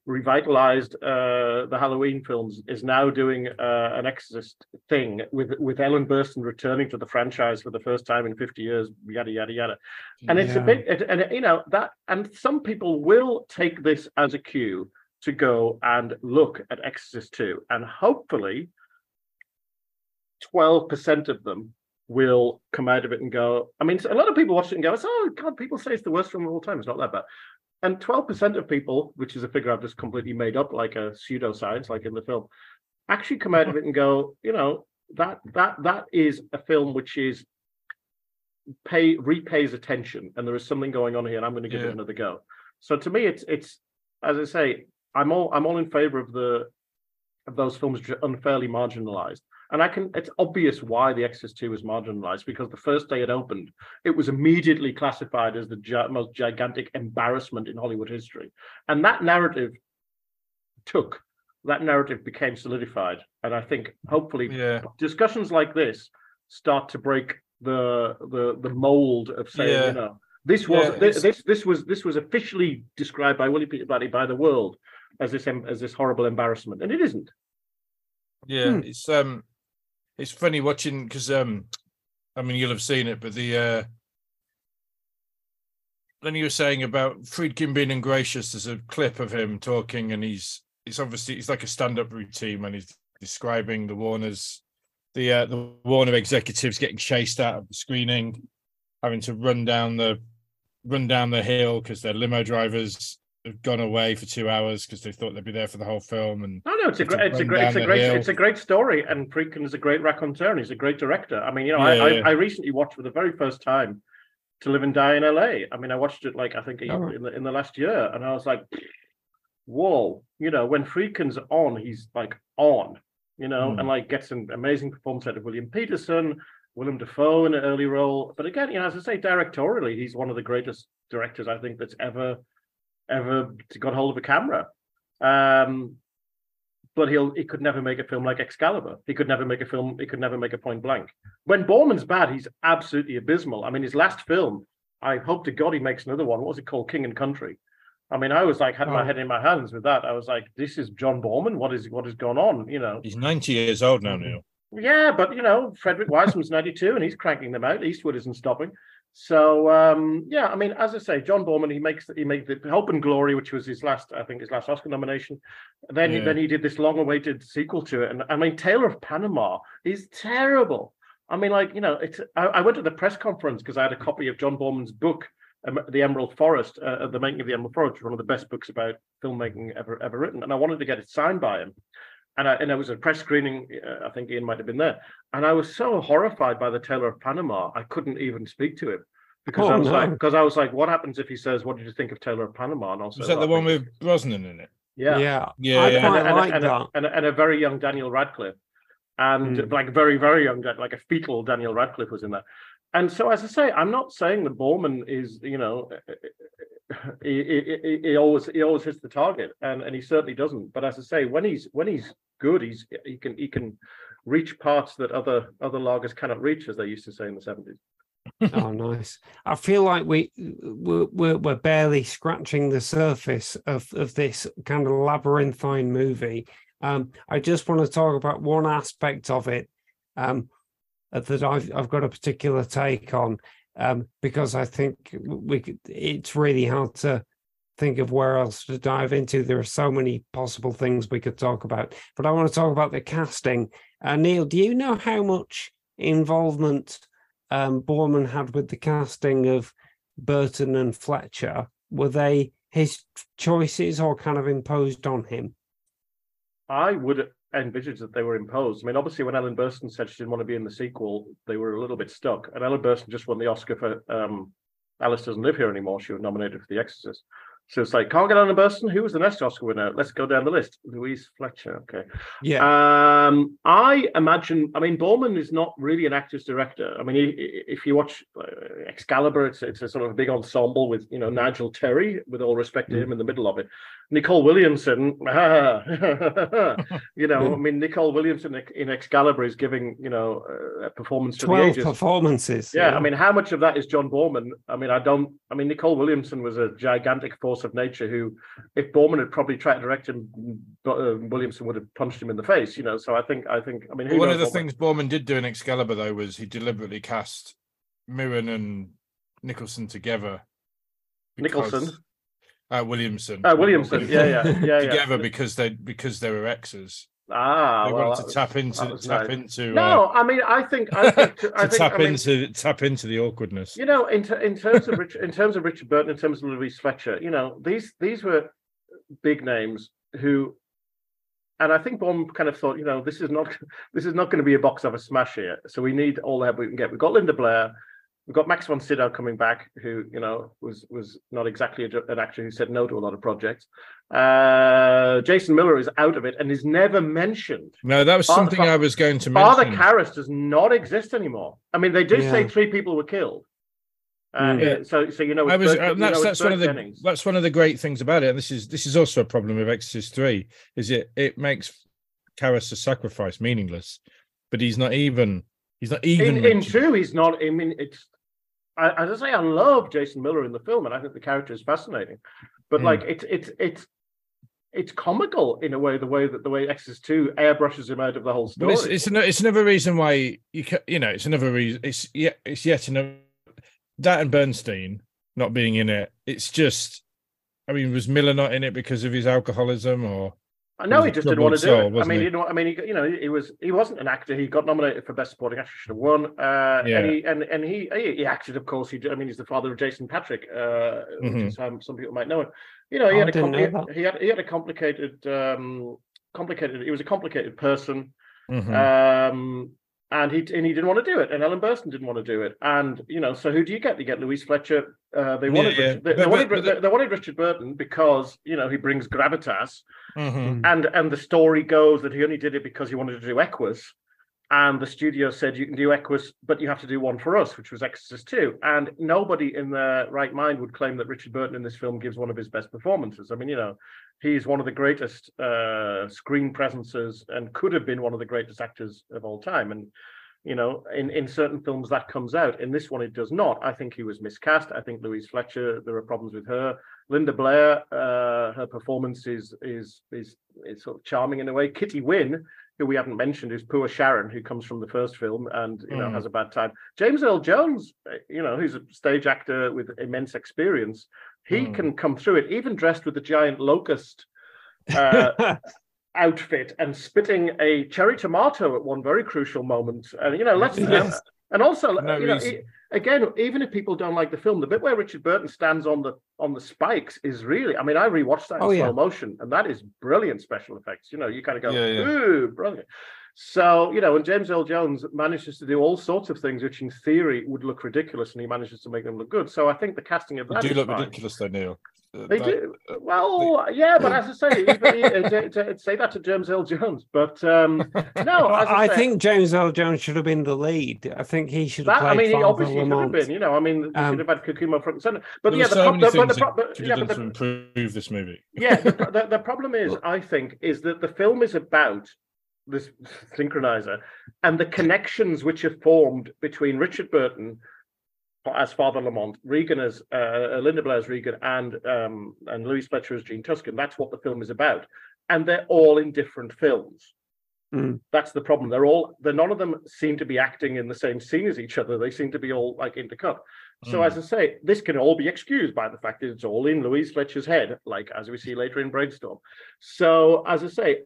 revitalized uh, the Halloween films is now doing uh, an Exorcist thing with with Ellen Burstyn returning to the franchise for the first time in 50 years. Yada yada yada and it's a Yeah. bit it- and you know that and some people will take this as a cue to go and look at exorcist 2 and hopefully 12% of them will come out of it and go i mean a lot of people watch it and go oh god people say it's the worst film of all time. It's not that bad. And 12% of people which is a figure i've just completely made up like a pseudoscience like in the film actually come out of it and go you know that that that is a film which is pay repays attention and there is something going on here and i'm going to give Yeah. it another go. So to me it's it's as i say i'm all i'm all in favor of the of those films which are unfairly marginalized and i can it's obvious why the exorcist 2 was marginalized because the first day it opened it was immediately classified as the gi- most gigantic embarrassment in hollywood history and that narrative took that narrative became solidified and i think hopefully Yeah, discussions like this start to break the the the mold of saying Yeah. you know this was Yeah, this, this this was this was officially described by William Peter Blatty by the world as this as this horrible embarrassment and it isn't yeah. Hmm. It's um, it's funny watching because um, I mean you'll have seen it, but the uh, then you were saying about Friedkin being ungracious. There's a clip of him talking, and he's it's obviously it's like a stand-up routine, and he's describing the Warners, the uh, the Warner executives getting chased out of the screening, having to run down the run down the hill because their limo drivers have gone away for two hours because they thought they'd be there for the whole film, and no no it's a great it's a great it's a great hill. it's a great story and Friedkin is a great raconteur and he's a great director I mean you know Yeah, I, yeah. I I recently watched for the very first time to live and die in LA I mean I watched it like I think Oh, in the in the last year and I was like whoa you know when Friedkin's on he's like on you know Hmm. and like gets an amazing performance out of William Petersen Willem Dafoe in an early role but again you know as I say directorially he's one of the greatest directors I think that's ever ever got hold of a camera um but he'll he could never make a film like Excalibur. He could never make a film. He could never make a Point Blank. When Boorman's bad, he's absolutely abysmal. I mean, his last film. I hope to God he makes another one. What was it called? King and Country. I mean, I was like had my Oh. head in my hands with that. I was like, this is John Boorman. What is what has gone on? You know. he's 90 years old now. Neil. Yeah, but you know, Frederick Wiseman's 92 and he's cranking them out. Eastwood isn't stopping. So um, yeah, I mean, as I say, John Boorman, he makes he made the Hope and Glory, which was his last, I think, his last Oscar nomination. Then he, Yeah. then he did this long-awaited sequel to it, and I mean, Tailor of Panama is terrible. I mean, like you know, it's. I, I went to the press conference because I had a copy of John Boorman's book, um, The Emerald Forest, uh, the making of the Emerald Forest, one of the best books about filmmaking ever ever written, and I wanted to get it signed by him. And I, and it was a press screening. Uh, I think Ian might have been there, and I was so horrified by the Tailor of Panama, I couldn't even speak to him because I Oh, was like, because I was like, what happens if he says, "What did you think of Tailor of Panama?" And also, Was that the one with Brosnan in it? yeah, yeah, Yeah, I yeah. and, a- like and, a, that. and, a, and, a, and a very young Daniel Radcliffe, and Mm. like very very young, like a fetal Daniel Radcliffe was in there. And so, as I say, I'm not saying that Boorman is, you know, he, he, he- always he always hits the target, and and he certainly doesn't. But as I say, when he's when he's good, he's he can he can reach parts that other other lagers cannot reach, as they used to say in the 70s. oh, nice. I feel like we we're, we're barely scratching the surface of of this kind of labyrinthine movie. Um, I just want to talk about one aspect of it um, that I've I've got a particular take on um, because I think we could, it's really hard to think of where else to dive into. There are so many possible things we could talk about, but I want to talk about the casting. Uh, Neil, do you know how much involvement um, Boorman had with the casting of Burton and Fletcher? Were they his choices or kind of imposed on him? I would envisage that they were imposed. I mean, obviously, when Ellen Burstyn said she didn't want to be in the sequel, they were a little bit stuck. And Ellen Burstyn just won the Oscar for um, Alice Doesn't Live Here Anymore. She was nominated for The Exorcist. So it's like, can't get Ellen Burstyn. Who was the next Oscar winner? Let's go down the list. Louise Fletcher. Okay. Yeah, Um, I imagine. I mean, Boorman is not really an actor's director. I mean, if you watch uh, Excalibur, it's it's a sort of big ensemble with you know Nigel Terry, with all respect to him, in the middle of it. Nicol Williamson, you know, I mean, Nicol Williamson in Excalibur is giving you know a performance for the twelve ages. performances. Yeah, I mean, how much of that is John Boorman? I mean, I don't. I mean, Nicol Williamson was a gigantic force of nature. Who, if Boorman had probably tried to direct him, uh, Williamson would have punched him in the face. You know, so I think, I think, I mean, who One of the what- things Boorman did do in Excalibur, though, was he deliberately cast Mirren and Nicholson together. because- Nicholson? Uh, Williamson. Uh, Williamson, yeah, yeah, yeah, yeah. together because they because they were exes. Ah, they well, wanted to was- tap into tap nice. into uh, No, I mean, I think, I think, to I think, tap I mean, into tap into the awkwardness. you know, in, in terms of Rich, in terms of Richard Burton, in terms of Louise Fletcher, you know, these these were big names who, and I think Bond kind of thought, you know, this is not this is not going to be a box office smash here. So we need all the help we can get. We've got Linda Blair, we've got Max von Sydow coming back, who you know was was not exactly a, an actor who said no to a lot of projects. Uh, Jason Miller is out of it and is never mentioned. No, that was Father- something I was going to Father mention. Father Karras does not exist anymore. I mean, they do say three people were killed. Uh, Mm. yeah, So, so you know, I was, Bert- uh, you that's know, that's one of the Jennings. that's one of the great things about it, and this is this is also a problem with Exorcist Three, is it it makes Karras' sacrifice meaningless, but he's not even he's not even in, in two, he's not. I mean, it's I, as I say, I love Jason Miller in the film, and I think the character is fascinating. But Mm. like, it's it's it's it's comical in a way. The way that the way Exorcist Two airbrushes him out of the whole story. it's it's, ano- it's another reason why you ca you know it's another reason it's yet it's yet another that and Burstyn not being in it. It's just, I mean, was Miller not in it because of his alcoholism or? I know he just didn't want to do soul, it. I mean, he? you know, I mean, he, you know, he was he wasn't an actor. He got nominated for best supporting actor, should have won. Uh, Yeah. and he and and he he he acted, of course. He I mean, he's the father of Jason Patric, uh, which Mhm. is how some people might know him. You know, he Oh, had I a didn't compli- he had he had a complicated um complicated. He was a complicated person. Mhm. Um, and he and he didn't want to do it, and Ellen Burstyn didn't want to do it, and you know, so who do you get? You get Louise Fletcher. Uh, they wanted yeah. Richard, they, they wanted but- they, they wanted Richard Burton because you know he brings gravitas, Mhm. and and the story goes that he only did it because he wanted to do Equus, and the studio said you can do Equus, but you have to do one for us, which was Exorcist Two, and nobody in their right mind would claim that Richard Burton in this film gives one of his best performances. I mean, you know, he's one of the greatest uh, screen presences and could have been one of the greatest actors of all time, and you know, in, in certain films that comes out. In this one, it does not. I think he was miscast. I think Louise Fletcher, there are problems with her. Linda Blair, uh, her performance is is is is sort of charming in a way. Kitty Winn, who we haven't mentioned, is poor Sharon, who comes from the first film and you know Mm. has a bad time. James Earl Jones, uh, you know, who's a stage actor with immense experience, he Mm. can come through it, even dressed with a giant locust uh, outfit and spitting a cherry tomato at one very crucial moment. And you know, let's Yes. and also No you know. Again, even if people don't like the film, the bit where Richard Burton stands on the on the spikes is really. I mean, I rewatched that in Oh, yeah. slow motion, and that is brilliant special effects. You know, you kind of go, Yeah, yeah. ooh, brilliant. So you know, and James Earl Jones manages to do all sorts of things which, in theory, would look ridiculous, and he manages to make them look good. So I think the casting of They that do is look fine. ridiculous, though, Neil. Uh, They that- do. Well, yeah, but as I say, even, uh, to- to say that to James Earl Jones, but um, no, as I, I say, think James Earl Jones should have been the lead. I think he should have that, I played mean, he Father obviously should have been. You know, I mean, they Um, should have had Kokumo front and center. But yeah, the, so prob- many the, but the, things prob- but- should yeah, but the, to improve this movie. yeah, the, the, the problem is, I think, is that the film is about this synchronizer and the connections which are formed between Richard Burton as Father Lamont, Regan as uh, Linda Blair as Regan, and um, and Louise Fletcher as Gene Tuskin. That's what the film is about, and they're all in different films. Mm. That's the problem. They're all. They're none of them seem to be acting in the same scene as each other. They seem to be all like intercut. So Mm. as I say, this can all be excused by the fact that it's all in Louise Fletcher's head, like as we see later in Brainstorm. So as I say,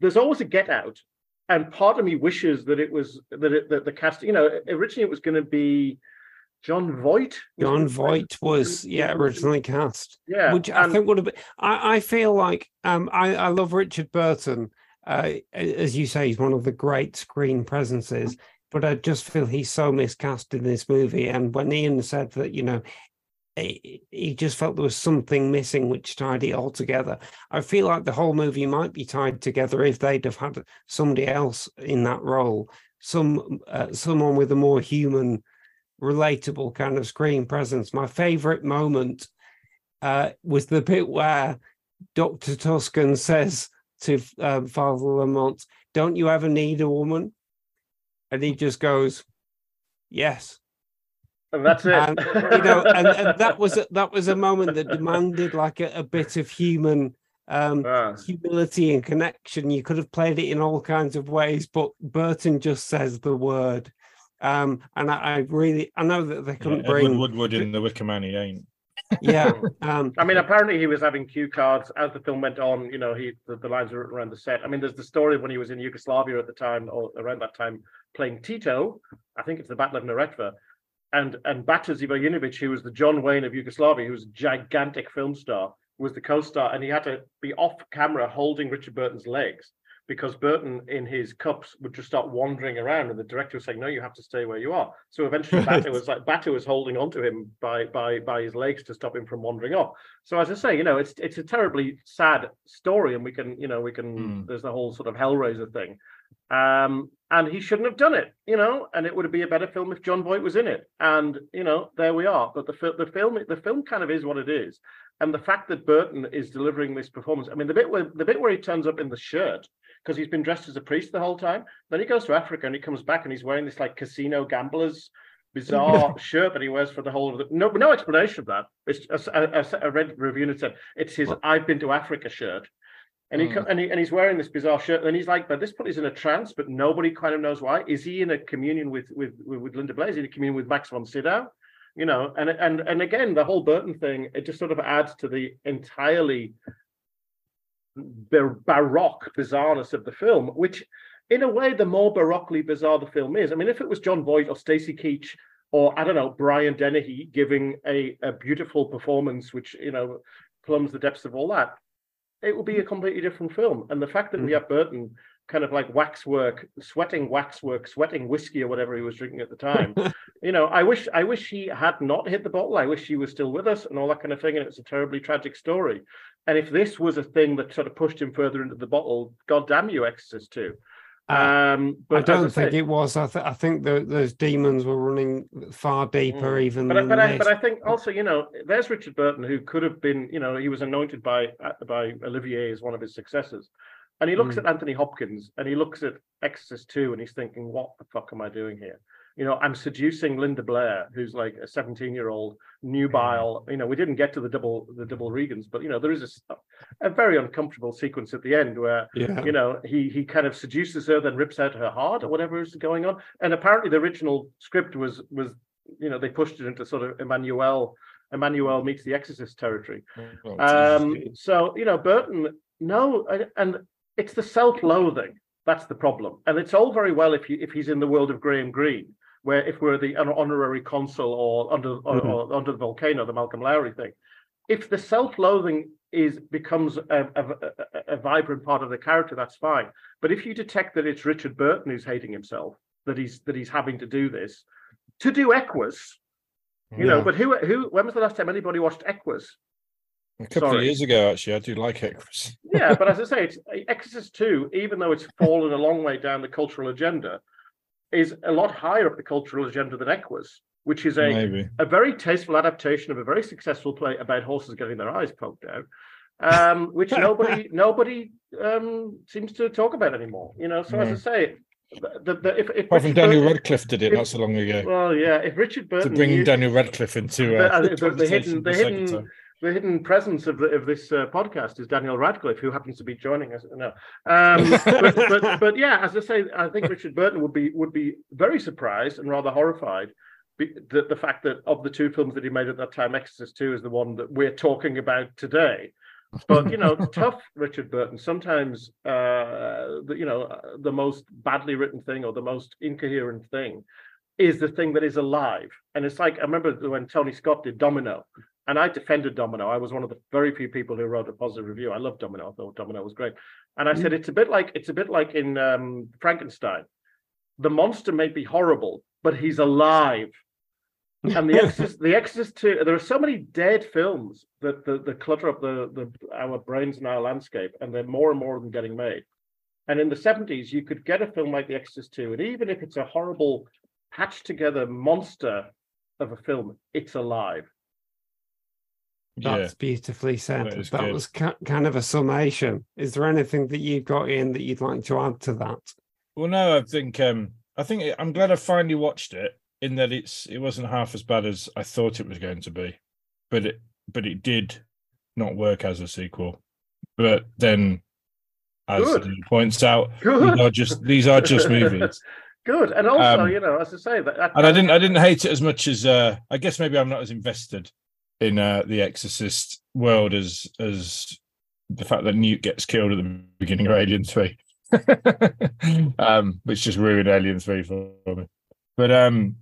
there's always a get out, and part of me wishes that it was that it, that the cast. You know, originally it was going to be Jon Voight. Jon Voight was, yeah, originally cast. Yeah, which I and- think would have been. I, I feel like um, I, I love Richard Burton. Uh, as you say, he's one of the great screen presences. But I just feel he's so miscast in this movie. And when Ian said that, you know, he, just felt there was something missing which tied it all together. I feel like the whole movie might be tied together if they'd have had somebody else in that role, some uh, someone with a more human, relatable kind of screen presence. My favorite moment uh, was the bit where Dr. Tuskin says to um, Father Lamont, Don't you ever need a woman? And he just goes, Yes. And that's it. And, you know, and, and that was a, that was a moment that demanded like a, a bit of human um, Ah. humility and connection. You could have played it in all kinds of ways, but Burton just says the word. Um, and I, I really, I know that they couldn't Edward bring, Woodward in the Wicker Man, he ain't. yeah. Um, I mean, apparently he was having cue cards as the film went on. You know, he the, the lines were written around the set. I mean, there's the story of when he was in Yugoslavia at the time, or around that time, playing Tito. I think it's the Battle of Neretva, and and Bata who was the John Wayne of Yugoslavia, who was a gigantic film star, was the co-star, and he had to be off camera holding Richard Burton's legs because Burton in his cups would just start wandering around, and the director was saying, "No, you have to stay where you are." So eventually, Bata was like Bata was holding onto him by by by his legs to stop him from wandering off. So as I say, you know, it's it's a terribly sad story, and we can, you know, we can. Mm. There's the whole sort of Hellraiser thing, um, and he shouldn't have done it, you know. And it would be a better film if Jon Voight was in it. And you know, there we are. But the the film the film kind of is what it is, and the fact that Burton is delivering this performance. I mean, the bit where the bit where he turns up in the shirt because he's been dressed as a priest the whole time. Then he goes to Africa and he comes back and he's wearing this like casino gambler's bizarre shirt that he wears for the whole of the no no explanation of that. It's a, a, a- a red review that said it's his "I've been to Africa" shirt. And he, co- hmm. and he and he's wearing this bizarre shirt. And he's like, but this point he's in a trance, but nobody kind of knows why. Is he in a communion with with with, Linda Blair? Is he in a communion with Max von Sydow? You know, and and and again, the whole Burton thing, it just sort of adds to the entirely baroque bizarreness of the film, which in a way, the more baroquely bizarre the film is. I mean, if it was Jon Voight or Stacy Keach or I don't know, Brian Dennehy giving a, a beautiful performance, which you know plumbs the depths of all that, it would be a completely different film. And the fact that hmm. we have Burton kind of like waxwork, sweating waxwork, sweating whiskey or whatever he was drinking at the time. you know, I wish I wish he had not hit the bottle. I wish he was still with us and all that kind of thing. And it's a terribly tragic story. And if this was a thing that sort of pushed him further into the bottle, God damn you, Exorcist 2. Um, but I don't think say- it was. I, th- I think the, those demons were running far deeper, Mm. even But I, than but I, but I think also, you know, there's Richard Burton who could have been, you know, he was anointed by uh, by Olivier as one of his successors, and he looks Mm. at Anthony Hopkins and he looks at Exorcist two, and he's thinking, what the fuck am I doing here? You know, I'm seducing Linda Blair, who's like a 17 year old nubile. You know, we didn't get to the double the double Regans, but you know, there is a very uncomfortable sequence at the end where yeah. you know he he kind of seduces her then rips out her heart or whatever is going on. And apparently the original script was was you know they pushed it into sort of emmanuelle emmanuelle meets the exorcist territory. Oh, um so you know burton no and- and it's the self-loathing that's the problem, and it's all very well if you if he's in the world of Graham Greene, where if we're the hon- honorary consul or under or, Mhm. or under the volcano, the Malcolm Lowry thing. If the self-loathing is becomes a, a, a- vibrant part of the character, that's fine. But if you detect that it's Richard Burton who's hating himself, that he's that he's having to do this, to do Equus, you know. But who who when was the last time anybody watched Equus? A couple Sorry. of years ago, actually, I do like Equus. Yeah, but as I say, it's Exorcist 2, even though it's fallen a long way down the cultural agenda, is a lot higher up the cultural agenda than Equus, which is a, Maybe. a very tasteful adaptation of a very successful play about horses getting their eyes poked out, um, which nobody nobody um, seems to talk about anymore. You know, so as I say, the, the, the, if, if Apart from Richard Daniel Burton- Radcliffe did it if- not so long ago. well, yeah, if Richard Burton To bring knew- Daniel Radcliffe into the, uh, uh, the- the conversation hidden the the hidden. The hidden presence of the, of this uh, podcast is Daniel Radcliffe, who happens to be joining us. No, um, but, but but yeah, as I say, I think Richard Burton would be would be very surprised and rather horrified. that The, fact that of the two films that he made at that time, Exorcist Two is the one that we're talking about today. But you know, tough Richard Burton. Sometimes, uh, the, you know, the most badly written thing or the most incoherent thing is the thing that is alive. And it's like I remember when Tony Scott did Domino, and I defended Domino. I was one of the very few people who wrote a positive review. I love Domino. I thought Domino was great. And I said it's a bit like it's a bit like in um, Frankenstein. The monster may be horrible, but he's alive. And the Exorcist, the Exorcist two. There are so many dead films that the, the clutter up the, the our brains and our landscape, and they're more and more of them getting made. And in the seventies, you could get a film like The Exorcist two, and even if it's a horrible, patched together monster of a film, it's alive. Yeah. That's beautifully said. That is That was ki- kind of a summation. Is there anything that you've got in that you'd like to add to that? Well, no, I think um, I think it, I'm glad I finally watched it. In that it's it wasn't half as bad as I thought it was going to be, but it but it did not work as a sequel. But then, as Good. Neil points out, these Good. are just these are just movies, Good. And also, Um, you know, as I say, that, that and I didn't I didn't hate it as much as uh, I guess maybe I'm not as invested in uh, the Exorcist world as as the fact that Newt gets killed at the beginning of Alien Three, um, which just ruined Alien Three for me. But um,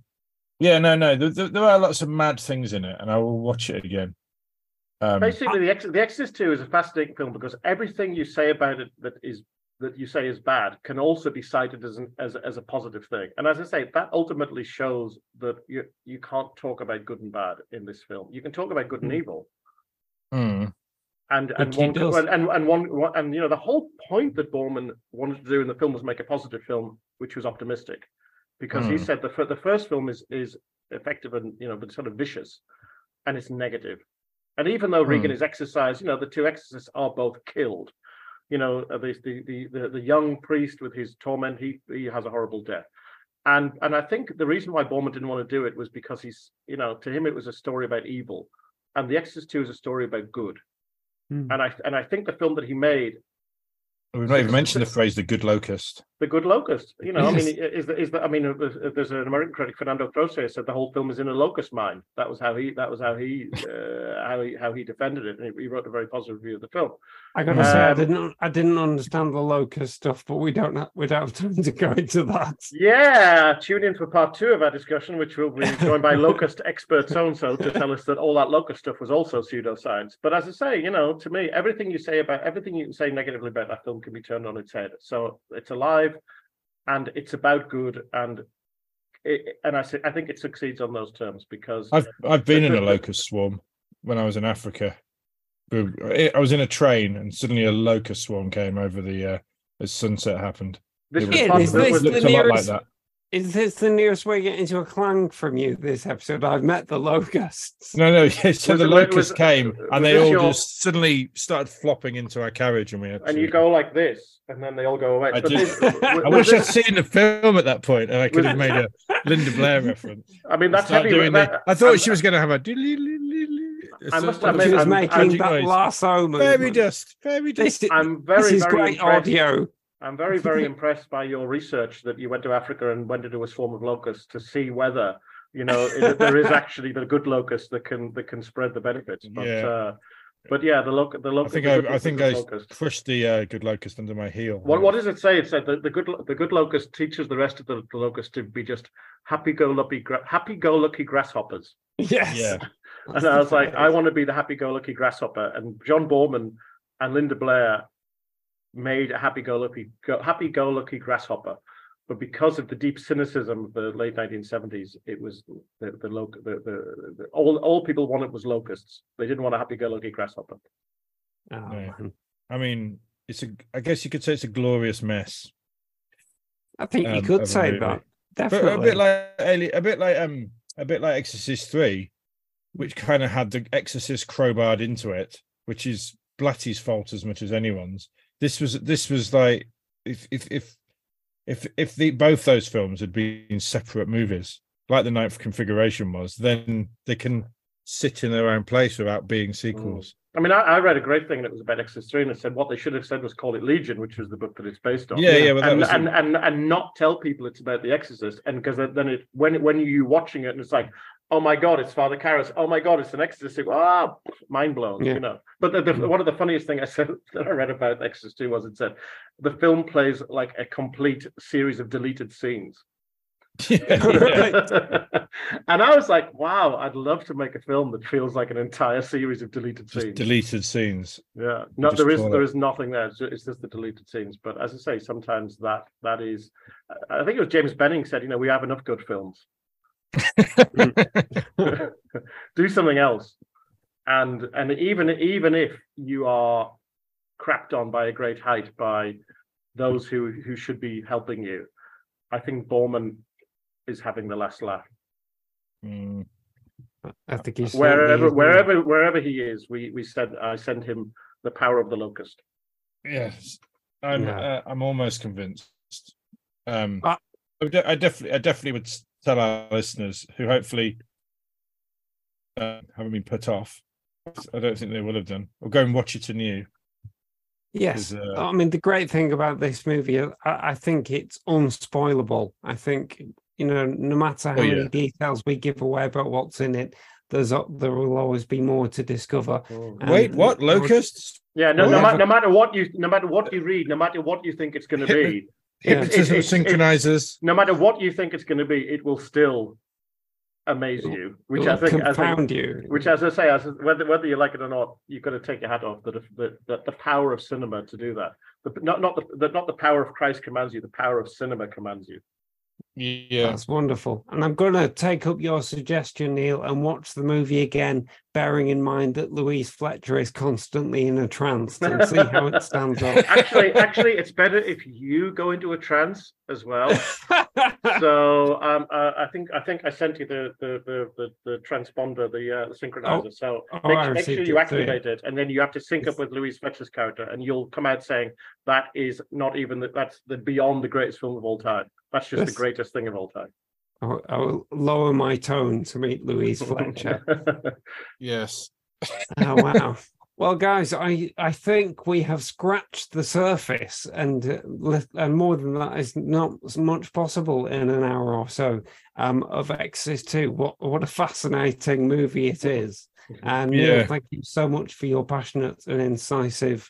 yeah, no, no, there, there there are lots of mad things in it, and I will watch it again. Um, Basically, the, Ex- the Exorcist 2 is a fascinating film because everything you say about it that is that you say is bad can also be cited as an as, as a positive thing. And as I say, that ultimately shows that you you can't talk about good and bad in this film. You can talk about good and Mm. evil. hmm. And and one, and, and and one one- and you know the whole point that Boorman wanted to do in the film was make a positive film, which was optimistic, because he Mm. said the the first film is is effective and you know but sort of vicious, and it's negative. And even though Regan Mm. is exorcised, you know the two exorcists are both killed. You know the the the the, the young priest with his torment, he he has a horrible death. And and I think the reason why Boorman didn't want to do it was because he's you know to him it was a story about evil, and the Exorcist Two is a story about good Hmm. and I and I think the film that he made, We've not even mentioned the phrase "the good locust." The Good Locust, you know, I mean, is the, is the, I mean, there's an American critic, Fernando Croce, said the whole film is in a locust mine. That was how he, that was how he, uh, how he, how he defended it, and he, wrote a very positive review of the film. I gotta say, I Um, didn't, I didn't understand the locust stuff, but we don't, have, we don't have time to go into that. Yeah, tune in for part two of our discussion, which will be joined by locust expert so and so to tell us that all that locust stuff was also pseudoscience. But as I say, you know, to me, everything you say about everything you can say negatively about that film can be turned on its head. So it's alive, and it's about good, and it, and I say I think it succeeds on those terms because I've I've been in a locust swarm when I was in Africa. I I was in a train and suddenly a locust swarm came over the uh, as sunset happened. this It was, Yeah, is this this the looked a lot like that. Is this the nearest way getting to a clang from you this episode? I've met the locusts. No, no. Yeah, so Was the it- locusts was- uh, came was and they all your- just suddenly started flopping into our carriage, and we had. and to- you go like this, and then they all go away. I But did- this- I was wish I'd seen the film at that point, and I could have made a Linda Blair reference. I mean, that's heavy. doing that- the- I thought I'm- she was going to have a. I must some- admit, She was I'm- making I'm- that noise. lasso movement. fairy dust, fairy dust. This, I'm very, this is very great impressed. audio. I'm very, very impressed by your research that you went to Africa and went into a swarm of locusts to see whether you know there is actually the good locust that can that can spread the benefits. But Yeah. uh, But yeah, the loc the I locust. think I, good- I think I locust. crushed the uh, good locust under my heel. What what does it say? It said that the good the good locust teaches the rest of the, the locust to be just happy go lucky happy go lucky grasshoppers. Yes. Yeah. And I was like, I want to be the happy go lucky grasshopper. And John Boorman and Linda Blair made a happy go lucky happy go lucky grasshopper. But because of the deep cynicism of the late 1970s, it was the the, loc- the, the, the all all people wanted was locusts. They didn't want a happy go lucky grasshopper. Oh, No. man. I mean, it's a. I guess you could say it's a glorious mess. I think you Um, could say movie. that. But Definitely. a bit like a bit like um, a bit like Exorcist Three, which kind of had the Exorcist crowbarred into it, which is Blatty's fault as much as anyone's. This was this was like if if if if if the both those films had been separate movies, like the Ninth Configuration was, then they can sit in their own place without being mm. sequels. I mean, I, I read a great thing and it was about Exorcist 3 and it said what they should have said was call it Legion, which was the book that it's based on. Yeah, yeah, that and, was the- and, and and not tell people it's about the Exorcist, and because then it when when you watching it and it's like, oh my god, it's Father Karras, oh my god, it's an Exorcist, ah, mind blown, Yeah. you know. But the, the, one of the funniest thing I said that I read about Exorcist 2 was it said the film plays like a complete series of deleted scenes. and I was like, wow, I'd love to make a film that feels like an entire series of deleted Just scenes. deleted scenes. Yeah, no, just there is there is nothing there. It's ju- it's just the deleted scenes. But as I say, sometimes that that is. I think it was James Benning said, you know, we have enough good films. Do something else, and and even even if you are crapped on by a great height by those who who should be helping you, I think Boorman is having the last laugh. Mm. I think he's Wherever certainly- wherever wherever he is, we we said I send him the power of the locust. Yes, I'm. Yeah. Uh, I'm almost convinced. Um, Ah. I, I definitely, I definitely would s- tell our listeners who hopefully uh, haven't been put off. I don't think they will have done. Or go and watch it anew. Yes, uh, I mean, the great thing about this movie, I, I think it's unspoilable. I think, you know, no matter how Oh, many details we give away about what's in it, there's a- there will always be more to discover. Wait, what? Locusts? Yeah, no, Oh, no, ma- no matter what you, no matter what you read, no matter what you think it's going to be, Yeah. it- Hypnotism it- it- synchronizers. no matter what you think it's going to be, it will still amaze you. Which It'll I think, I think, confound you. which, as I say, as whether whether you like it or not, you've got to take your hat off. That the, the the power of cinema to do that, the, not not the, the not the power of Christ commands you, the power of cinema commands you. Yeah. That's wonderful. And I'm going to take up your suggestion, Neil, and watch the movie again, bearing in mind that Louise Fletcher is constantly in a trance and see how it stands up. Actually, actually, it's better if you go into a trance as well. so um, uh, I think I think I sent you the the the the, the transponder, the, uh, the synchronizer. so oh, make, make sure received you it too. activate it, and then you have to sync up with Louise Fletcher's character, and you'll come out saying that is not even the, that's the beyond the greatest film of all time. That's just Yes. the greatest thing of all time. I'll, I'll lower my tone to meet Louise Fletcher. Yes. oh wow. Well, guys, I I think we have scratched the surface, and uh, and more than that is not as much possible in an hour or so um, of Exorcist Two. What what a fascinating movie it is! And Neil, Yeah. thank you so much for your passionate and incisive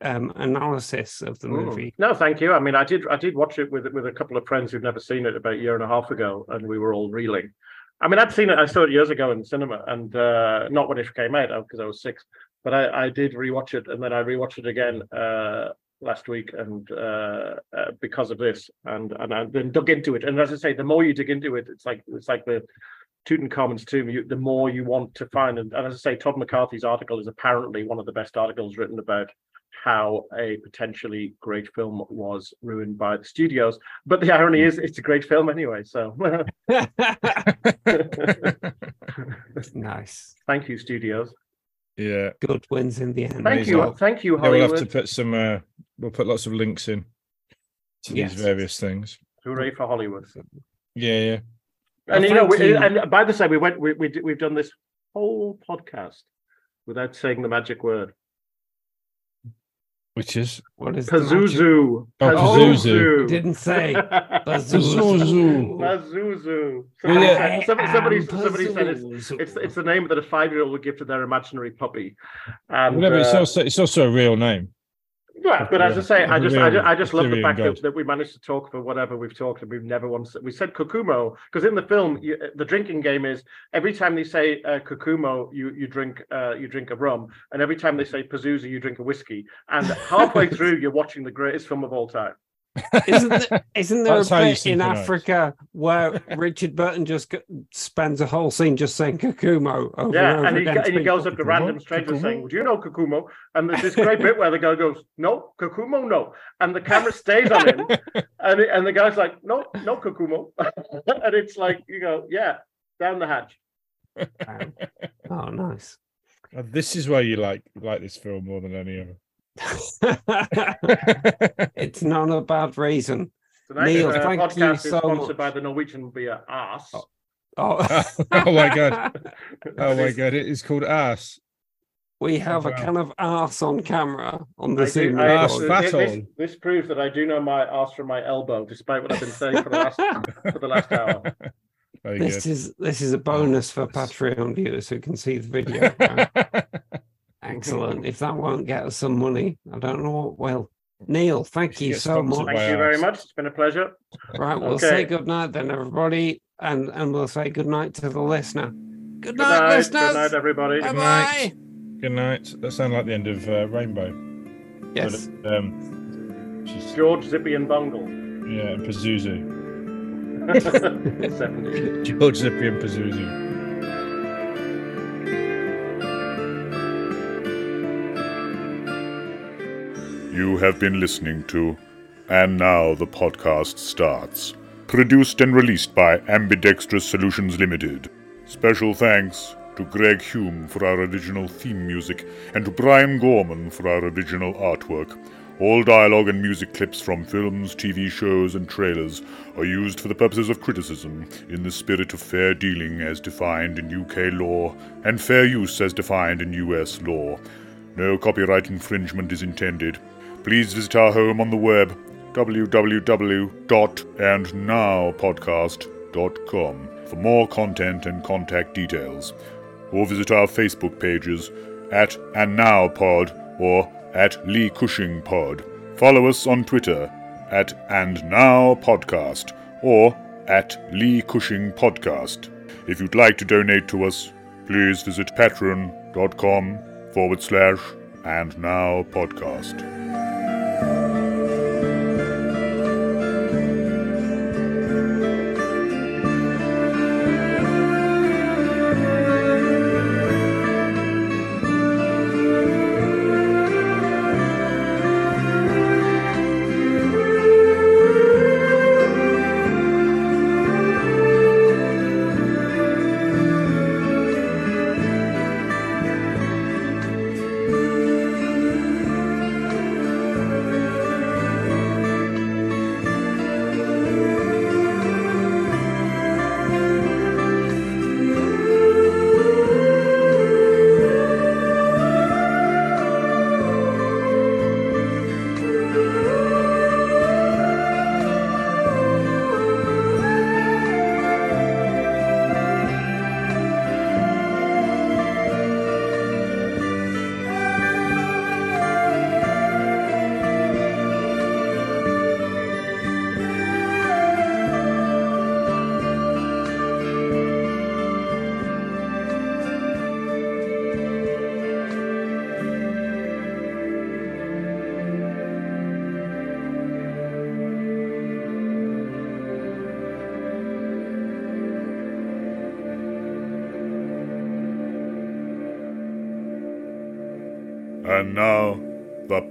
um, analysis of the Mm. movie. No, thank you. I mean, I did I did watch it with with a couple of friends who'd never seen it about a year and a half ago, and we were all reeling. I mean, I'd seen it. I saw it years ago in the cinema, and uh, not when it came out because I was six. But I, I did rewatch it, and then I rewatched it again uh, last week, and uh, uh, because of this, and and I then dug into it. And as I say, the more you dig into it, it's like it's like the Tutankhamun's tomb. You, the more you want to find, and, and as I say, Todd McCarthy's article is apparently one of the best articles written about how a potentially great film was ruined by the studios. But the irony is, it's a great film anyway. So nice, thank you, studios. yeah. good wins in the end. Thank Amazing. you, thank you, Yeah, we'll have to put some. Uh, we'll put lots of links in to Yes. these various things. Hooray for Hollywood! Yeah, yeah. And Well, you know, we, you. and by the way, we went. We, we did- we've done this whole podcast without saying the magic word. Which is What is the magic- Pazuzu. Oh, Pazuzu. Didn't say. Pazuzu. Pazuzu. Yeah, Somebody, yeah. said, somebody, somebody, am somebody said it's, it's it's the name that a five year old would give to their imaginary puppy. And, Whatever. It's uh, also it's also a real name. Yeah, but as I say, I just, I just, I just love the fact that, that we managed to talk for whatever we've talked, and we've never once we said Kokumo because in the film you, the drinking game is every time they say uh, Kokumo, you you drink uh, you drink a rum, and every time they say Pazuzu, you drink a whiskey, and halfway through you're watching the greatest film of all time. Isn't there, isn't there a That's how you bit in. Africa where Richard Burton just go- spends a whole scene just saying Kokumo over Yeah, and over and he, again? and he goes up to random strangers Kokumo? saying, "Do you know Kokumo?" And there's this great bit where the guy goes, "No, Kokumo, no," and the camera stays on him, and it- and the guy's like, "No, no Kokumo," and it's like you go, "Yeah, down the hatch." Oh, nice. Uh, This is why you like like this film more than any other. it's not a bad reason. Tonight, Neil, uh, thank you podcast is so sponsored much. by the Norwegian beer Aass. Oh. oh my god! Oh my god! It is called ass. We have a Wow. can of ass on camera on the I do- Zoom I- Arse this, this, this proves that I do know my ass from my elbow, despite what I've been saying for the last for the last hour. Very This good. is this is a bonus for Patreon viewers who can see the video. Now. Excellent. If that won't get us some money, I don't know what will. Neil, thank you get so much. Thank you very much. It's been a pleasure. Right, we'll Okay. say good night then, everybody, and and we'll say good night to the listener. Good Good night, night, listeners. good night, everybody. Bye Good bye. night. Good night. That sounds like the end of uh, Rainbow. Yes. But, um, she's, George Zippy and Bungle. yeah, and Pazuzu. George Zippy and Pazuzu. You have been listening to And Now the Podcast Starts. Produced and released by Ambidextrous Solutions Limited. Special thanks to Greg Hume for our original theme music and to Brian Gorman for our original artwork. All dialogue and music clips from films, TV shows, and trailers are used for the purposes of criticism in the spirit of fair dealing as defined in UK law and fair use as defined in US law. No copyright infringement is intended. Please visit our home on the web www.andnowpodcast.com for more content and contact details. Or visit our Facebook pages at andnowpod or at Lee Cushing Pod. Follow us on Twitter at andnowpodcast or at Lee Cushing Podcast. If you'd like to donate to us, please visit patreon.com forward slash and now podcast.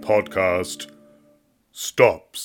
Podcast stops.